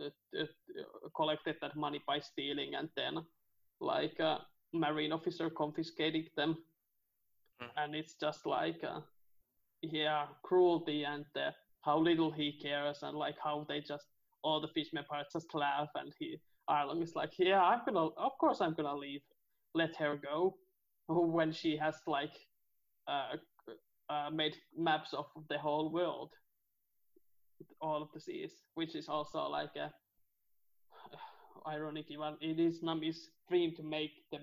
uh, uh, uh, collected that money by stealing and then like a marine officer confiscating them. Mm. And it's just like, uh, yeah, cruelty and uh, how little he cares and like how they just all the fishmen parts just laugh and he Arlong is like, yeah, I'm gonna, of course I'm gonna leave, let her go, when she has like uh, uh, made maps of the whole world, all of the seas, which is also like a ironic. Even it is Nami's dream to make the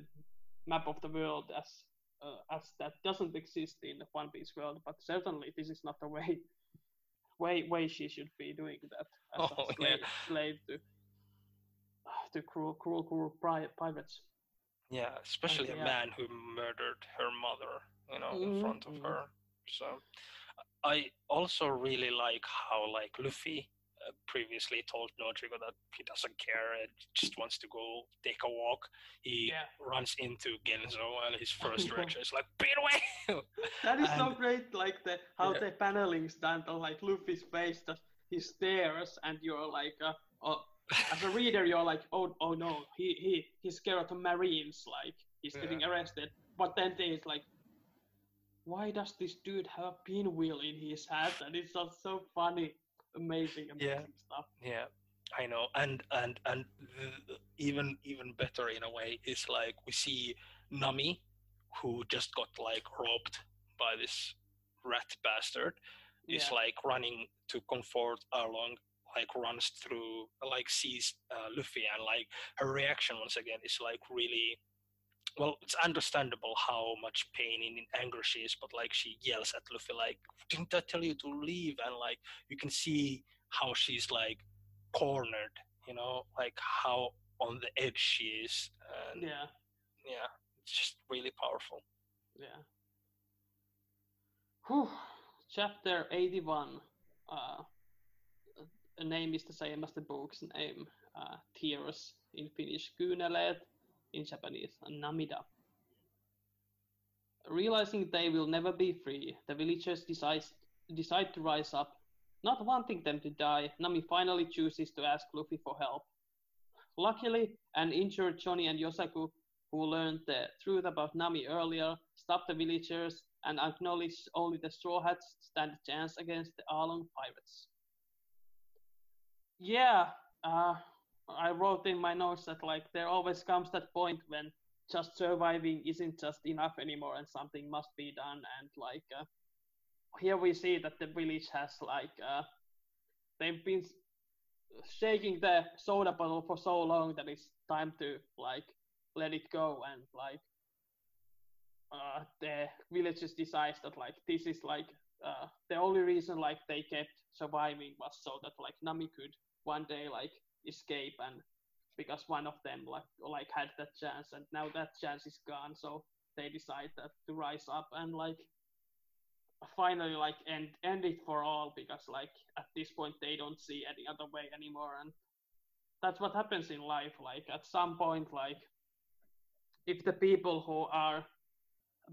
map of the world as uh, as that doesn't exist in the One Piece world, but certainly this is not the way way way she should be doing that as Oh, a slave, yeah. slave to to cruel cruel cruel pri- pirates. Yeah, especially a yeah. man who murdered her mother, you know, in Mhm, front of mhm. her. So I also really like how like Luffy uh, previously told Nojiko that he doesn't care and just wants to go take a walk. He Yeah. runs into Genzo and his first reaction is like, "Beat away!" That is so great, like the how Yeah. the paneling's done, the, like Luffy's face, that he stares, and you're like, uh, oh, as a reader, you're like, oh, oh no, he he he's scared of the Marines, like he's getting arrested. But then there's like, why does this dude have a pinwheel in his hat? And it's just so funny, amazing, amazing Yeah. stuff. Yeah, I know, and and and even even better in a way is like we see Nami, who just got like robbed by this rat bastard, is like running to comfort Arlong, like runs through, like sees uh, Luffy, and like her reaction once again is like really. Well, it's understandable how much pain and anger she is, but like she yells at Luffy, like, "Didn't I tell you to leave?" And like you can see how she's like cornered, you know, like how on the edge she is. And yeah, Yeah, it's just really powerful. yeah. Whew. Chapter 81. Uh, the name is the same as the book's name. Uh, Tears in Finnish, Kyyneleet in Japanese, Namida. Realizing they will never be free, the villagers decide, decide to rise up. Not wanting them to die, Nami finally chooses to ask Luffy for help. Luckily, an injured Johnny and Yosaku, who learned the truth about Nami earlier, stop the villagers and acknowledge only the Straw Hats stand a chance against the Arlong pirates. Yeah, uh, I wrote in my notes that like there always comes that point when just surviving isn't just enough anymore and something must be done. And like uh, here we see that the village has like uh, they've been shaking the soda bottle for so long that it's time to like let it go. And like uh, the villagers decides that like this is like uh, the only reason like they kept surviving was so that like Nami could one day like escape and because one of them like like had that chance and now that chance is gone so they decide that to rise up and like finally like end end it for all because like at this point they don't see any other way anymore and that's what happens in life like at some point like if the people who are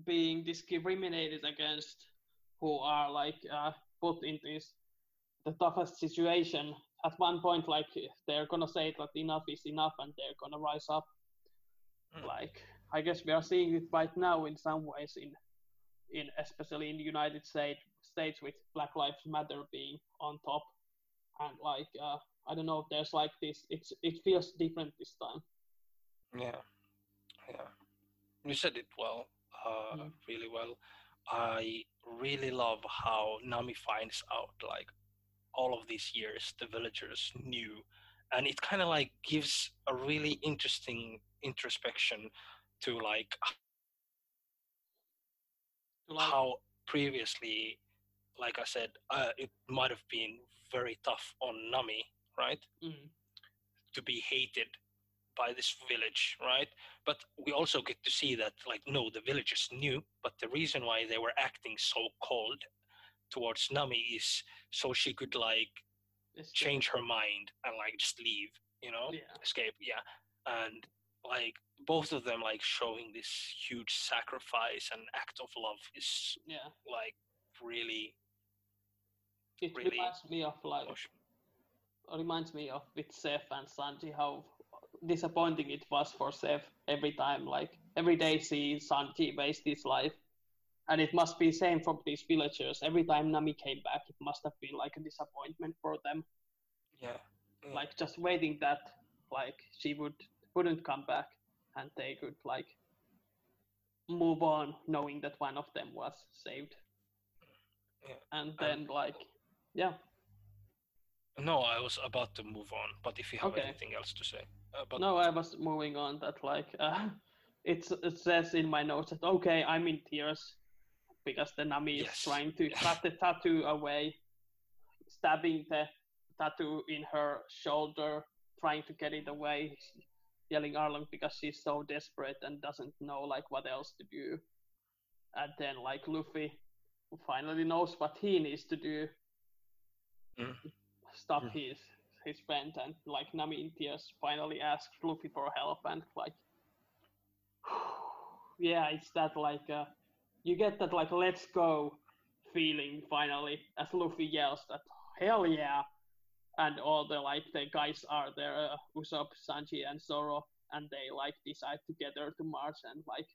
being discriminated against who are like uh, put in this the toughest situation at one point like they're gonna say that enough is enough and they're gonna rise up Mm. like i guess we are seeing it right now in some ways in in especially in the united states states with black lives matter being on top and like uh, i don't know there's like this it's it feels different this time Yeah, yeah. You said it well, uh, Mm. really well. I really love how Nami finds out, like, all of these years the villagers knew, and it kind of like gives a really interesting introspection to like to like how previously, like I said, uh, it might have been very tough on Nami, right? mm, to be hated by this village, right? But we also get to see that, like, no, the villagers knew, but the reason why they were acting so cold towards Nami is so she could like It's change her mind and like just leave, you know, Yeah. escape. Yeah, and like both of them like showing this huge sacrifice and act of love is Yeah. like really It Really reminds me of like emotional. reminds me of with Zeff and Sanji how disappointing it was for Zeff every time. Like every day, see Sanji waste his life, and it must be same from these villagers. Every time Nami came back, it must have been like a disappointment for them. Yeah. Mm. Like just waiting that like she would wouldn't come back, and they could like move on, knowing that one of them was saved. Yeah. And then like yeah, No, I was about to move on, but if you have Okay. anything else to say, uh, but no, I was moving on. That like uh, it's it says in my notes that okay, I'm in tears because the Nami is trying to cut the tattoo away, stabbing the tattoo in her shoulder, trying to get it away, yelling Arlong because she's so desperate and doesn't know like what else to do. And then like Luffy finally knows what he needs to do. Mm. Stop Mm. his his friend and like Nami in tears finally asks Luffy for help and like yeah, it's that like uh, you get that like let's go feeling finally as Luffy yells that hell yeah, and all the like the guys are there, uh, Usopp, Sanji, and Zoro, and they like decide together to march and like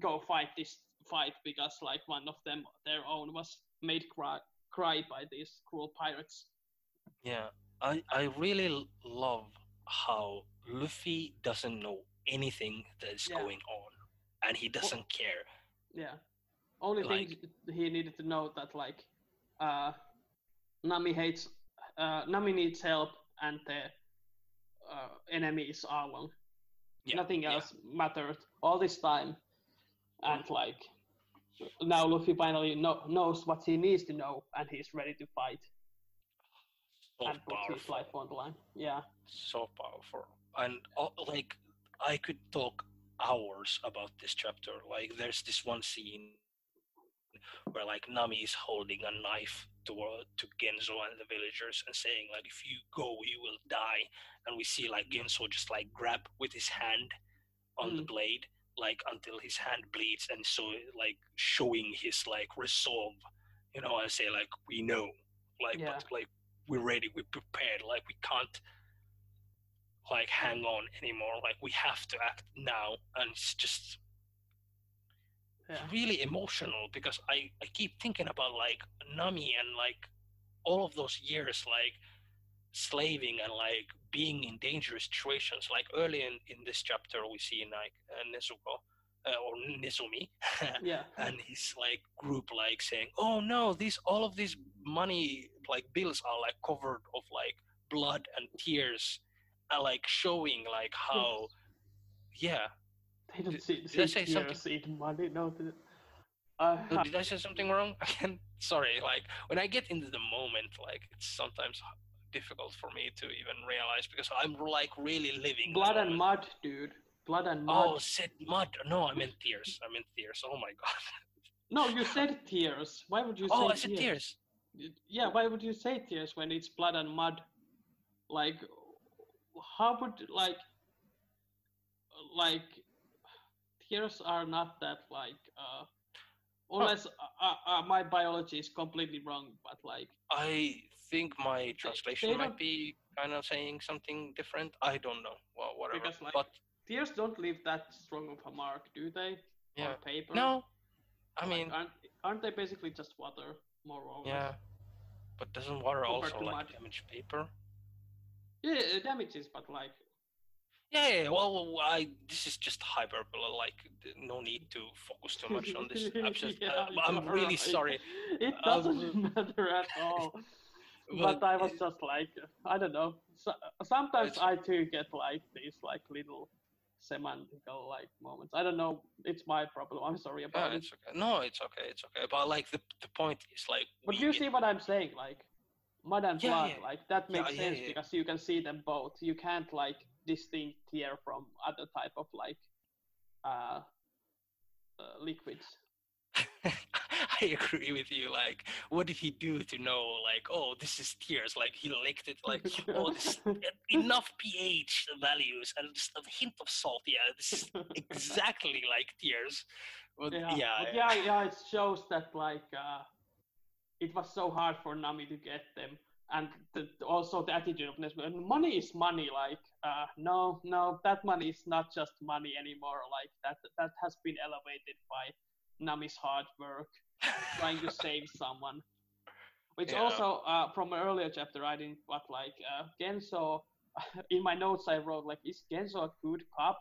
go fight this fight because like one of them their own was made cry cry by these cruel pirates. Yeah, I I really love how Luffy doesn't know anything that is Yeah. going on, and he doesn't care. Yeah. Only thing he needed to know that like uh Nami hates uh Nami needs help and the uh, enemy is Arlong. Yeah, Nothing yeah. else mattered all this time. And like now Luffy finally know, knows what he needs to know and he's ready to fight So and put his powerful, life on the line. Yeah. so powerful, and uh, like I could talk hours about this chapter. Like, there's this one scene where like Nami is holding a knife toward to Genzo and the villagers and saying like, if you go, you will die. And we see like Genzo just like grab with his hand on the Mm. blade, like until his hand bleeds, and so like showing his like resolve, you know, and say like, we know, like, Yeah. but like we're ready, we're prepared, like we can't like hang on anymore, like we have to act now, and it's just Yeah. really emotional because I, I keep thinking about like Nami and like all of those years like slaving and like being in dangerous situations. Like early in, in this chapter we see like uh, Nezuko uh, or Nezumi Yeah. and his like group like saying, "Oh no, these all of these money like bills are like covered of like blood and tears," and like showing like how, yeah. They don't Did- see, did I say something? tears eat money. No, they- uh, Oh, Did I say something wrong? Again, sorry. Like when I get into the moment, like it's sometimes difficult for me to even realize because I'm like really living. blood and mud, dude. Blood and mud. Oh, said mud. No, I meant tears. I meant tears. Oh my god. No, you said tears. Why would you Oh, say I said tears. Y- Yeah, why would you say tears when it's blood and mud? Like, how would like, like, tears are not that like, uh, unless uh, uh, my biology is completely wrong, but like, I think my translation they might be kind of saying something different. I don't know. Well, whatever. Because, like, but tears don't leave that strong of a mark, do they? yeah. On paper. No, I Like, mean, aren't aren't they basically just water, more or less? yeah. But doesn't water Compared also like mud. damage paper? Yeah, it damages, but like, Yeah, yeah, yeah, well, I this is just hyperbole. Like, no need to focus too much on this. I'm, just, Yeah, uh, I'm really right. sorry. It Uh, doesn't matter at all. But but I was just like, I don't know. So, sometimes I too get like these like little semantical like moments. I don't know. It's my problem. I'm sorry Yeah, about it. it's okay. No, it's okay. It's okay. But like the the point is like. But do you get- see what I'm saying? Like mud and Yeah, blood. yeah. Like that makes yeah, sense yeah. because you can see them both. You can't like distinct tear from other type of like uh, uh, liquids. I agree with you. Like, what did he do to know? Like, oh, this is tears. Like, he licked it. Like, oh, this enough pH values and just a hint of salt. Yeah, this is exactly like tears. But, yeah, yeah, but yeah, yeah. It shows that like uh, it was so hard for Nami to get them, and the, also the attitude of Nesbitt. Money is money. Like, uh, no, no, that money is not just money anymore. Like that, that has been elevated by Nami's hard work trying to save someone. Which Yeah. also uh, from an earlier chapter I didn't but like uh, Genzo in my notes I wrote like is Genzo a good cop?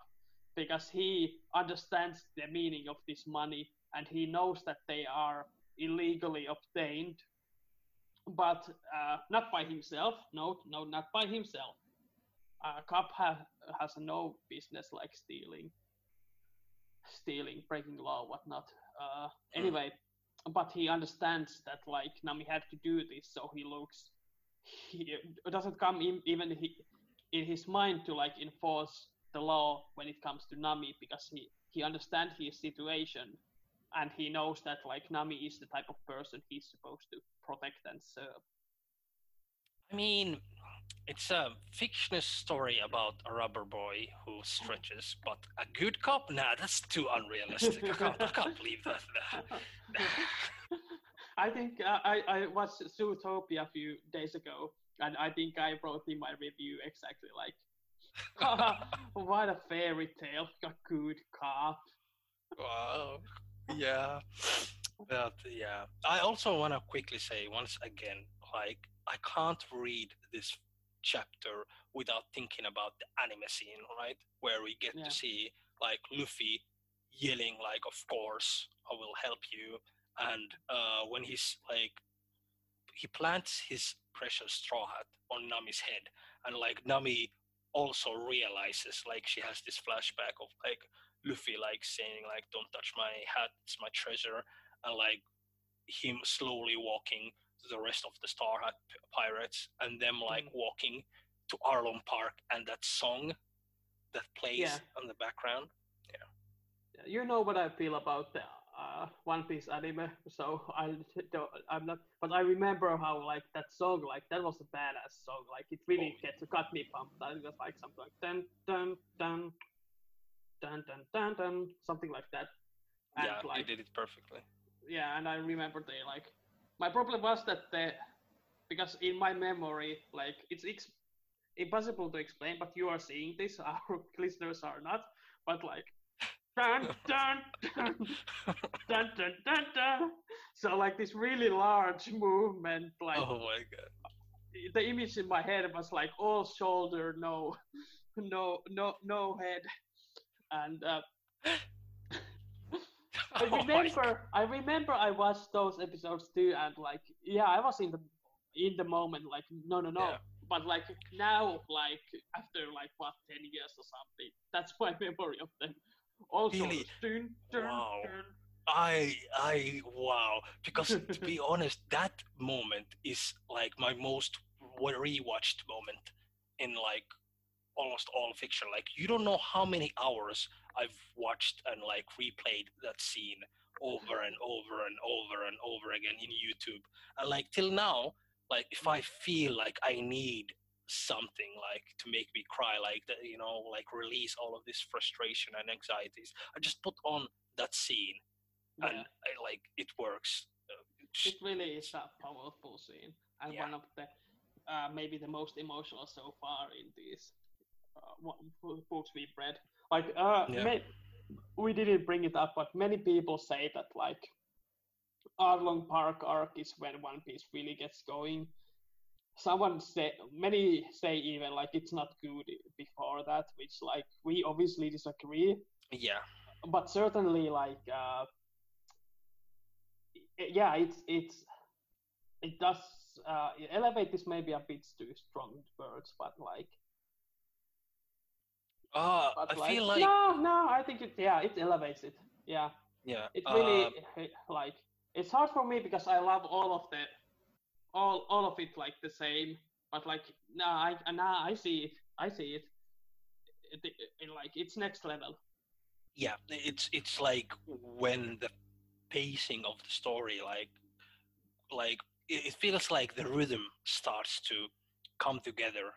Because he understands the meaning of this money and he knows that they are illegally obtained, but uh, not by himself. No, no, not by himself. Uh, cop ha- has no business like stealing, stealing, breaking law, whatnot. Uh, anyway, but he understands that like Nami had to do this, so he looks. He it doesn't come in, even he, in his mind to like enforce the law when it comes to Nami because he he understands his situation, and he knows that like Nami is the type of person he's supposed to protect and serve. I mean, it's a fictional story about a rubber boy who stretches, but a good cop? Nah, that's too unrealistic. I can't, I can't believe that. I think uh, I, I watched Zootopia a few days ago, and I think I wrote in my review exactly like, what a fairy tale, a good cop. Wow. Yeah. But yeah. I also want to quickly say once again, like, I can't read this chapter without thinking about the anime scene, right? Where we get Yeah. to see like Luffy yelling like of course I will help you and uh when he's like he plants his precious straw hat on Nami's head and like Nami also realizes like she has this flashback of like Luffy like saying like don't touch my hat it's my treasure and like him slowly walking to the rest of the Straw Hat p- pirates and them like Mhm. walking to Arlong Park and that song that plays Yeah. on the background Yeah. You know what I feel about the uh, One Piece anime, so I don't, I'm not. But I remember how like that song, like that was a badass song. Like it really Oh, gets got me pumped. I was like something like dun dun dun dun dun dun dun something like that. And yeah like did it perfectly yeah, and I remember they like my problem was that the because in my memory, like it's ex- impossible to explain, but you are seeing this, our listeners are not. But like dun dun dun dun dun dun dun. So like this really large movement, like oh my god the image in my head was like all shoulder, no, no, no, no head, and uh, I Oh remember, I remember I watched those episodes too, and like, yeah, I was in the in the moment, like, no, no, no. Yeah. But like now, like after like what ten years or something, that's my memory of them. Also, Really? dun, dun, Wow. dun. I I wow because to be honest that moment is like my most wa- rewatched moment in like almost all fiction. Like you don't know how many hours I've watched and like replayed that scene over and over and over and over again in YouTube. And like till now like if I feel like I need something like to make me cry like that you know like release all of this frustration and anxieties I just put on that scene and I, like it works. Uh, It really is a powerful scene, and Yeah. one of the uh, maybe the most emotional so far in these books we've read. Like, uh, Yeah. ma- we didn't bring it up, but many people say that like Arlong Park arc is when One Piece really gets going. Someone say, many say even like it's not good before that, which like we obviously disagree Yeah, but certainly like uh yeah it's it's it does uh elevate is maybe a bit too strong words but like but I feel like no no i think it yeah it elevates it yeah. Yeah, it really uh, eh, like it's hard for me because i love all of the all all of it like the same but like no i now i see it i see it. The, like it's next level. Yeah, it's it's like when the pacing of the story, like like it, it feels like the rhythm starts to come together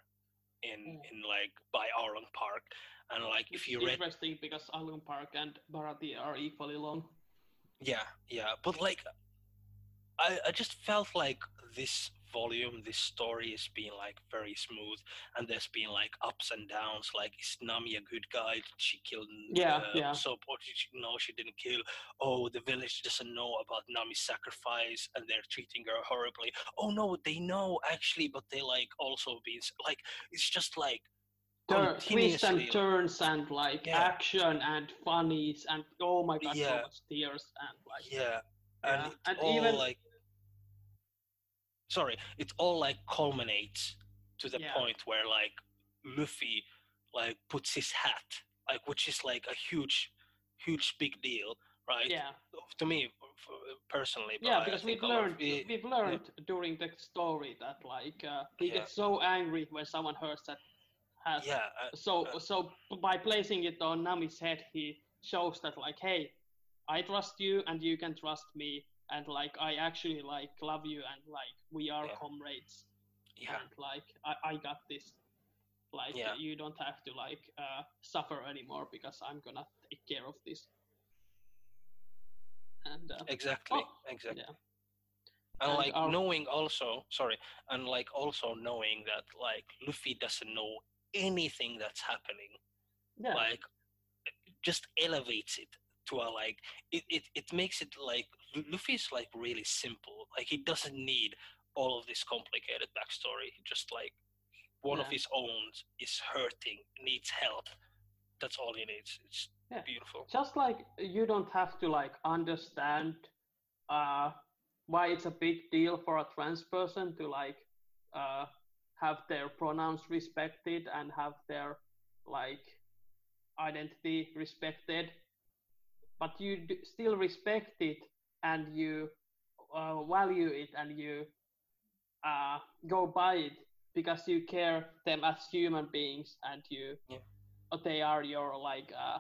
in Mm. in like by Arlong Park, and like if you read interesting because Arlong Park and Baratie are equally long. Yeah, yeah, but like, I I just felt like this volume, this story is being like very smooth, and there's been like ups and downs. Like, is Nami a good guy? Did she killed Yeah, uh, yeah. So, or did she, no, she didn't kill. Oh, the village doesn't know about Nami's sacrifice, and they're treating her horribly. Oh no, they know actually, but they like also being like, it's just like Tur- twists and turns and like Yeah. action and funnies and oh my god, so much tears and like Yeah, and Yeah, and all even- like sorry, it all like culminates to the Yeah. point where like Luffy like puts his hat, like which is like a huge, huge big deal, right? yeah, To me personally. But yeah, because we've a lot of learned it- we've learned during the story that like uh, he Yeah. gets so angry when someone hurts that has yeah, uh, so uh, so by placing it on Nami's head, he shows that like, hey, I trust you and you can trust me, and like I actually like love you and like we are Yeah. comrades, yeah, and like I, I got this. Like Yeah. you don't have to like uh, suffer anymore because I'm gonna take care of this. And uh, exactly, oh, exactly. yeah, And, And like our- knowing also, sorry, and like also knowing that like Luffy doesn't know anything that's happening yeah, like just elevates it to a like it, it, it makes it like Luffy is like really simple. Like he doesn't need all of this complicated backstory. Just like one of his own is hurting needs help. That's all he needs. It's Yeah. beautiful. Just like you don't have to like understand uh, why it's a big deal for a trans person to like uh, have their pronouns respected and have their like identity respected but you d- still respect it and you uh, value it and you uh, go by it because you care them as human beings and you Yeah. uh, they are your like uh,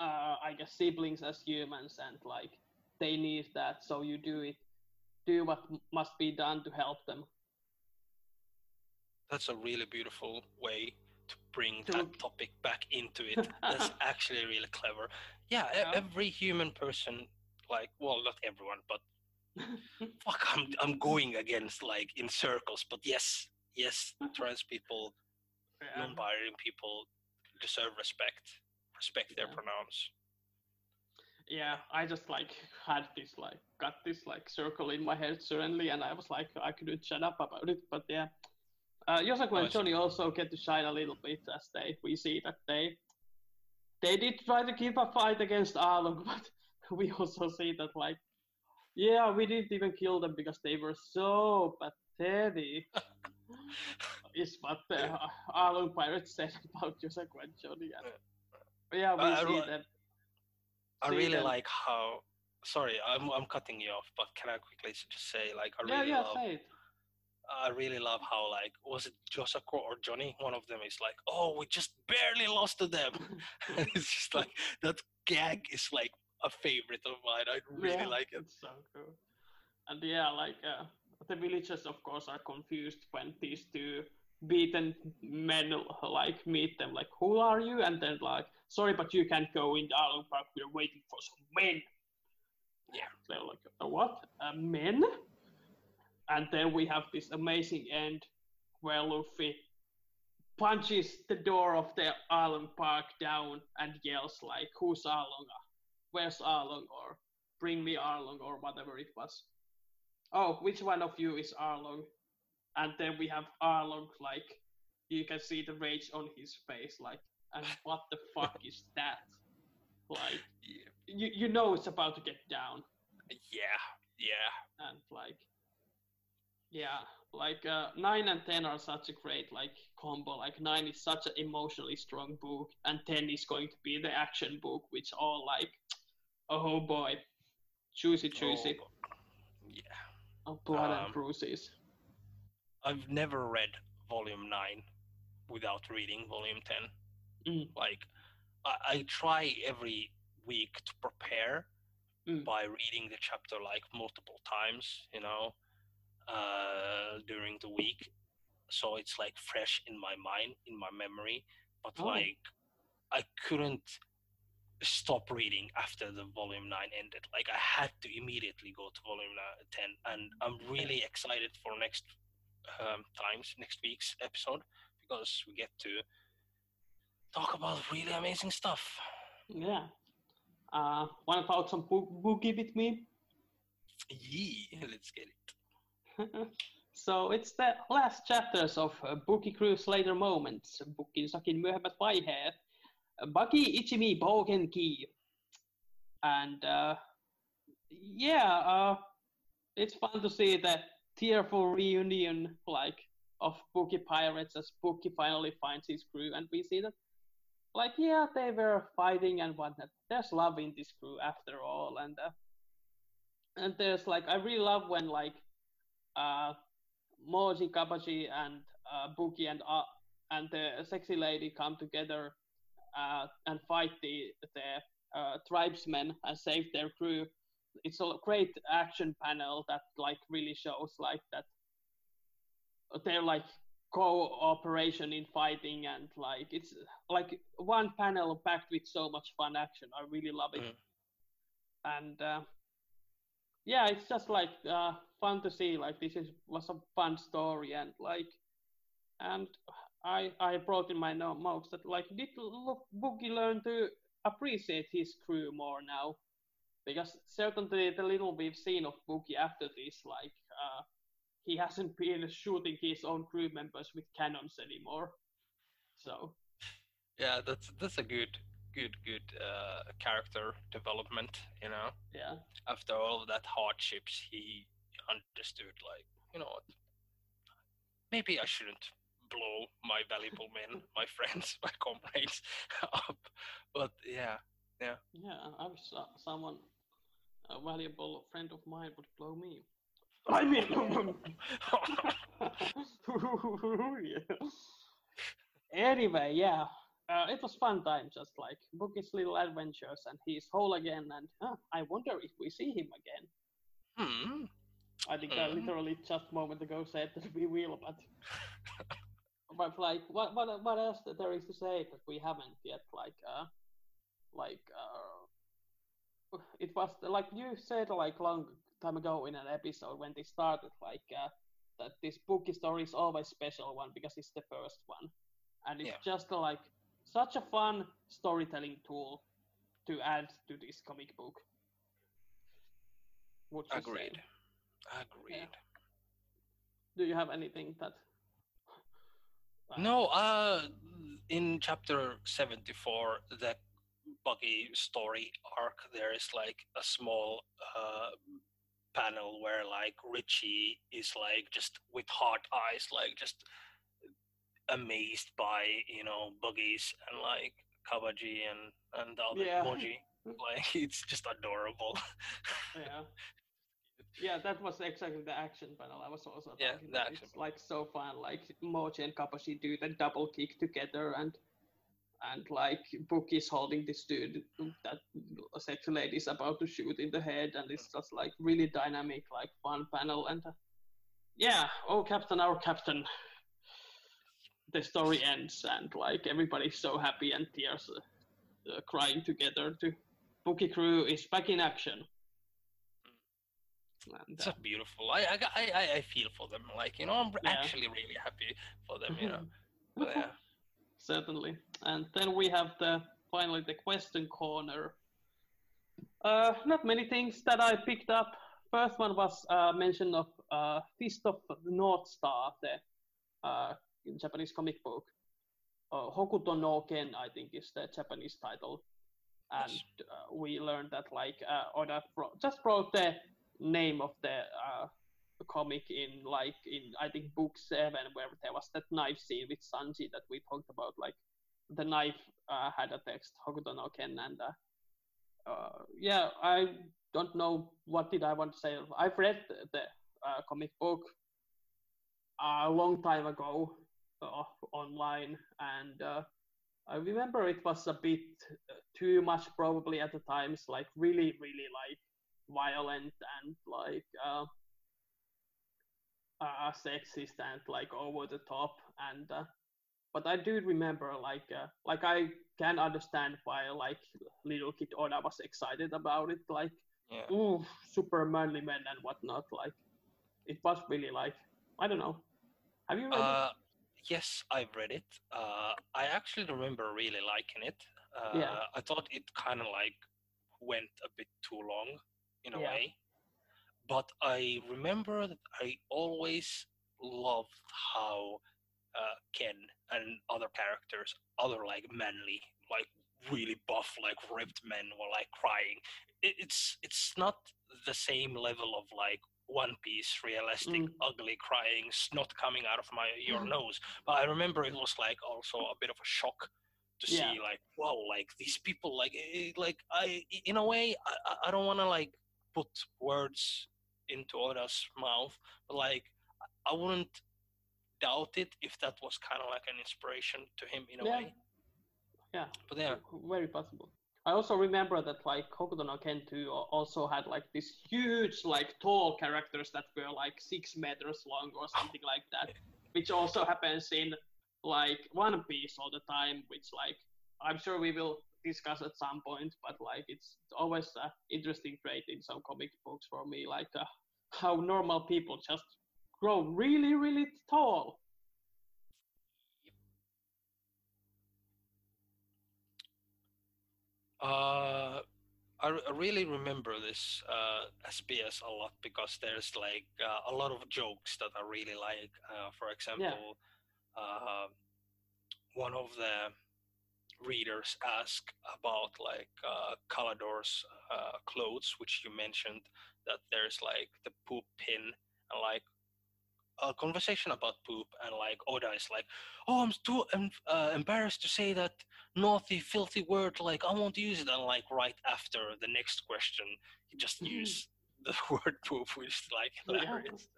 uh, I guess siblings as humans and like they need that so you do it do what m- must be done to help them that's a really beautiful way to bring To- that topic back into it that's actually really clever yeah, Yeah. every human person like well not everyone but fuck I'm I'm going against like in circles, but yes, yes, trans people, Yeah. non-binary people deserve respect. Respect their pronouns. yeah i just like had this like got this like circle in my head suddenly and i was like i couldn't shut up about it but yeah uh and. Johnny also get to shine a little bit as they we see that they they did try to keep a fight against Arlong but we also see that like yeah we didn't even kill them because they were so pathetic is what the Yeah. Arlong pirates said about Yosaku and Johnny and yeah we I- see them I see really them- like how. Sorry, I'm I'm cutting you off, but can I quickly just say like I yeah really yeah love say it I really love how like was it Yosaku or Johnny? One of them is like, oh, we just barely lost to them. it's just like that gag is like a favorite of mine. I really Yeah, like it. It's so cool. And yeah, like uh, the villagers, of course, are confused when these two beaten men like meet them. Like, who are you? And then like, sorry, but you can't go in Arlong Park. We're waiting for some men. Yeah. They're like, what? Uh, men? And then we have this amazing end where Luffy punches the door of the Arlong Park down and yells like, "Who's Arlong? Where's Arlong?" or "Bring me Arlong," or whatever it was. Oh, which one of you is Arlong? And then we have Arlong like, you can see the rage on his face, like, and what the fuck is that? Like, Yeah, you you know it's about to get down yeah, yeah. and like yeah like uh, 9 and 10 are such a great like combo like 9 is such an emotionally strong book and 10 is going to be the action book which all like oh boy juicy juicy Oh, yeah. oh, blood um, and bruises I've never read volume 9 without reading volume 10. Mm. Like I, I try every week to prepare Mm. by reading the chapter like multiple times, you know, uh, during the week. So it's like fresh in my mind, in my memory. But Oh. like I couldn't stop reading after the volume 9 ended. Like I had to immediately go to volume 10 and I'm really excited for next um, times, next week's episode because we get to talk about really amazing stuff. Yeah. Uh, want to talk some book, boogie with me? Yeah, let's get it. so it's the last chapters of uh, Buggy Cruise Later Moments, Bookin Sakin myöhemmät vaiheet, Buggy Ichimi Bogenki. And uh, yeah, uh, it's fun to see the tearful reunion like of Buggy Pirates as Buggy finally finds his crew and we see that like yeah they were fighting and whatnot. There's love in this crew after all and uh, and there's like I really love when like uh, Mohji, Cabaji, and uh, Buggy and uh, and the sexy lady come together uh, and fight the the uh, tribesmen and save their crew. It's a great action panel that like really shows like that they're like cooperation in fighting and like it's like one panel packed with so much fun action. I really love it. Mhm. And uh, yeah, it's just like uh, fun to see. Like this is was a fun story, and like, and I I brought in my no- notes that like did Buggy learn to appreciate his crew more now, because certainly the little we've seen of Buggy after this, like uh, he hasn't been shooting his own crew members with cannons anymore. So Yeah, that's that's a good good good uh, character development, you know. yeah, After all of that hardships, he understood like, you know what? Maybe I shouldn't blow my valuable men, my friends, my comrades up. But yeah, yeah, Yeah. I wish so- someone a valuable friend of mine would blow me. I mean. anyway, yeah, uh, it was fun time, just like Buggy's little adventures, and he's whole again. And uh, I wonder if we see him again. hmm. I think I Mhm. literally just a moment ago said that we will, but but like what what what else that there is to say that we haven't yet? Like uh, like uh, it was like you said like long time ago in an episode when they started like uh, that this Buggy story is always special one because it's the first one, and it's Yeah. just like such a fun storytelling tool to add to this comic book. Would you say? Agreed. Agreed. Do you have anything that? uh, No, uh, in chapter 74, the Buggy story arc, there is like a small uh, panel where like Richie is like just with hard eyes, like just amazed by, you know, Buggies and like Cabaji and, and the other Yeah. Mohji. Like, it's just adorable. Yeah. Yeah, that was exactly the action panel I was also Yeah, talking the about. action It's like so fun, like Mohji and Cabaji do the double kick together and and like Book is holding this dude that a sexy lady is about to shoot in the head and it's just like really dynamic, like fun panel and uh, yeah, oh Captain, our Captain. The story ends and like everybody's so happy and tears uh, uh, crying together to Buggy crew is back in action. And, uh, beautiful. I, I, I, I feel for them. Like, you know, I'm Yeah. actually really happy for them, you know. But yeah. Certainly. And then we have the finally the question corner. Uh, not many things that I picked up. First one was uh, mention of uh, Fist of the North Star, the uh, Japanese comic book. Uh, Hokuto no Ken, I think, is the Japanese title. And Yes. uh, we learned that, like, uh, Oda bro- just wrote the name of the uh, comic in, like, in I think book seven, where there was that knife scene with Sanji that we talked about. Like, the knife uh, had a text Hokuto no Ken, and uh, uh, yeah, I don't know what did I want to say. I've read the, the uh, comic book a long time ago online, and uh, I remember it was a bit uh, too much probably at the times, like really, really like violent and like uh, uh, sexist and like over the top. And uh, but I do remember like uh, like I can understand why like little kid Oda was excited about it. Like Yeah. ooh, super manly men and whatnot. Like it was really like I don't know. Have you read? Yes, I've read it. Uh, I actually remember really liking it. Uh, Yeah. I thought it kind of like went a bit too long in a Yeah. way, but I remember that I always loved how uh, Ken and other characters, other like manly, like really buff, like ripped men were like crying. It, it's it's not the same level of like One Piece realistic, Mm. ugly crying, snot coming out of my your Mhm. nose. But I remember it was like also a bit of a shock to Yeah. see like wow, like these people, like eh, like I in a way I I- I don't want to like put words into Oda's mouth, but like I wouldn't doubt it if that was kind of like an inspiration to him in a Yeah. way. Yeah. But yeah, very possible. I also remember that like Hokuto no Ken 2 al- also had like these huge like tall characters that were like six meters long or something like that, which also happens in like One Piece all the time, which like I'm sure we will discuss at some point, but like it's always an interesting trait in some comic books for me, like uh, how normal people just grow really really tall. Uh, I, I really remember this uh, SBS a lot because there's like uh, a lot of jokes that I really like. Uh, for example, uh, one of the readers asked about like uh, Calador's uh, clothes, which you mentioned that there's like the poop pin and like a conversation about poop and like Oda is like, oh, I'm too em- uh, embarrassed to say that naughty, filthy word. Like I won't use it. And like right after the next question, he just Mhm. used the word poop, which is like Yeah. hilarious.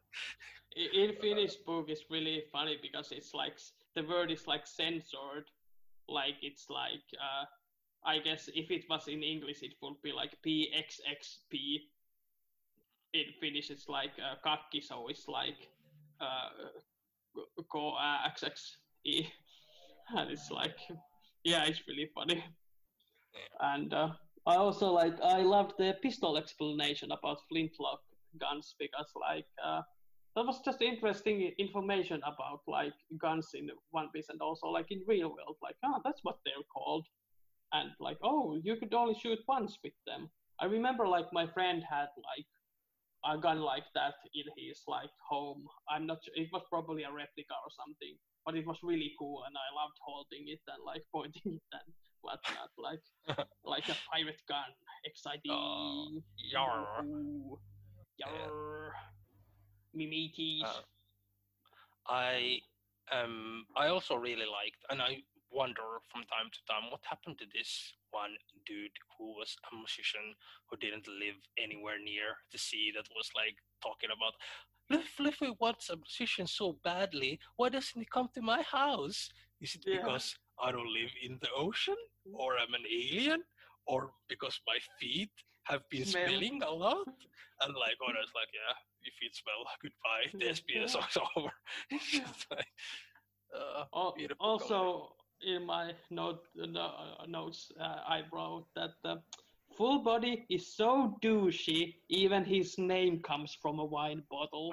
I- In Finnish poop is really funny because it's like the word is like censored, like it's like uh, I guess if it was in English it would be like PXXP. In Finnish it's like uh, kakki, so it's like uh, ko uh, XXE, and it's like yeah, it's really funny. And uh, I also like I loved the pistol explanation about flintlock guns because like. Uh, that was just interesting information about like guns in One Piece and also like in real world. Like, ah, that's what they're called, and like, oh, you could only shoot once with them. I remember like my friend had like a gun like that in his like home. I'm not sure, it was probably a replica or something, but it was really cool and I loved holding it and like pointing it and whatnot, like like a pirate gun, exciting. Oh, Yarr. Ooh. Yarr. Me mateys. Uh, I um I also really liked, and I wonder from time to time what happened to this one dude who was a musician who didn't live anywhere near the sea that was like talking about. If Luffy wants a musician so badly, why doesn't he come to my house? Is it Yeah. because I don't live in the ocean, or I'm an alien, or because my feet have been Smell. smelling a lot? And like, oh, it's like, yeah, your feet smell. Goodbye. The Yeah. SBS is over. It's Yeah. just like, uh, also, in my note no, uh, notes, uh, I wrote that the Fullbody is so douchey, even his name comes from a wine bottle.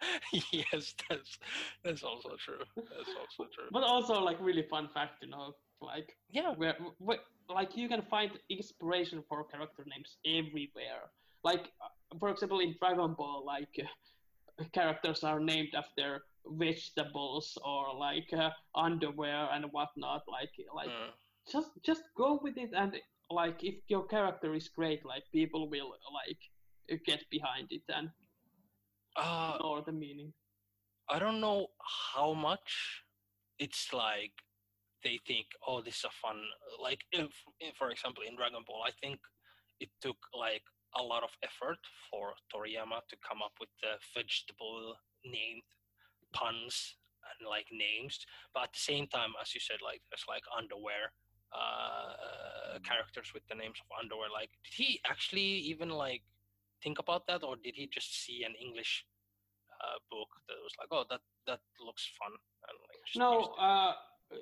yes, that's that's also true. That's also true. but also, like, really fun fact, you know, like Yeah, where, where like you can find inspiration for character names everywhere. Like, uh, for example, in Dragon Ball, like uh, characters are named after vegetables or like uh, underwear and whatnot. Like, like mm, just just go with it and like if your character is great like people will like get behind it and uh, ignore the meaning I don't know how much it's like they think, oh, this is a fun. Like, if, if, for example, in Dragon Ball, I think it took like a lot of effort for Toriyama to come up with the vegetable named puns and like names, but at the same time, as you said, like there's like underwear uh, characters with the names of underwear. Like, did he actually even like think about that, or did he just see an English uh, book that was like, oh, that that looks fun? And, like, No, it? uh,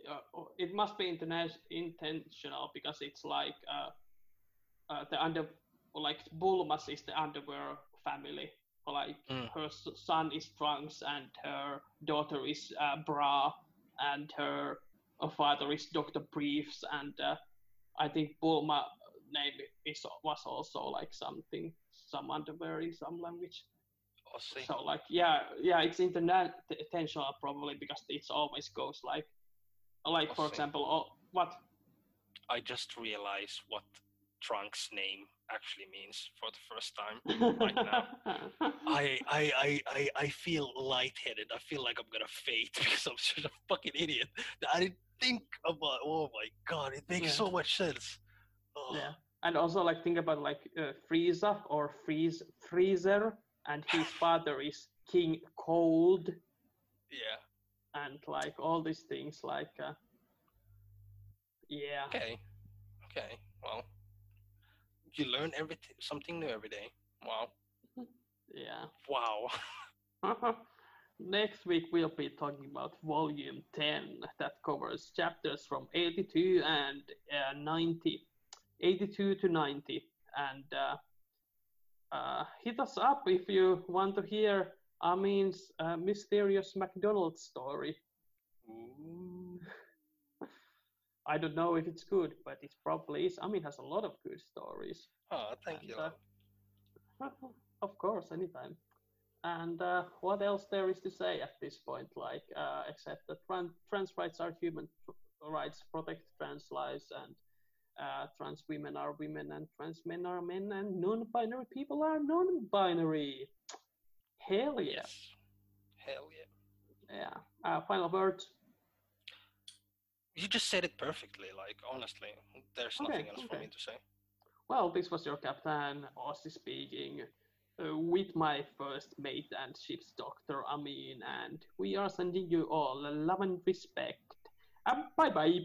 uh, it must be interna- intentional because it's like uh, uh, the under like Bulmas is the underwear family. Like Mm. her son is Trunks and her daughter is uh, Bra and her father is Doctor Briefs and uh, I think Bulma name is was also like something some underwear in some language. Oh, see. So like yeah yeah it's internet intentional probably because it always goes like like I for example oh, what I just realized what Trunk's name actually means for the first time. Right now. I, I, I, I, I feel lightheaded. I feel like I'm gonna faint because I'm such a fucking idiot. that I didn't think about. Oh my god, it makes Yeah. so much sense. Oh, yeah and also like think about like uh, Frieza or Freeze Freezer and his father is King Cold yeah. and like all these things like uh, yeah Okay. Okay. Well, you learn everything, something new every day. Wow. yeah Wow. Next week we'll be talking about volume 10 that covers chapters from 82 and uh, 90. 82 to 90. And uh, uh, hit us up if you want to hear Amin's uh, mysterious McDonald's story. Ooh. I don't know if it's good, but it probably is. Amin has a lot of good stories. Oh, thank you. Uh, of course, anytime. And uh, what else there is to say at this point? Like, uh, except that tran- trans rights are human rights, protect trans lives, and uh, trans women are women, and trans men are men, and non-binary people are non-binary. Hell yeah! Yes. Hell yeah. Yeah. Uh, final words. You just said it perfectly. Like honestly, there's Okay, nothing else for me to say. Well, this was your captain, Aussie speaking, uh, with my first mate and ship's doctor, Amin, and we are sending you all love and respect. Um, bye bye.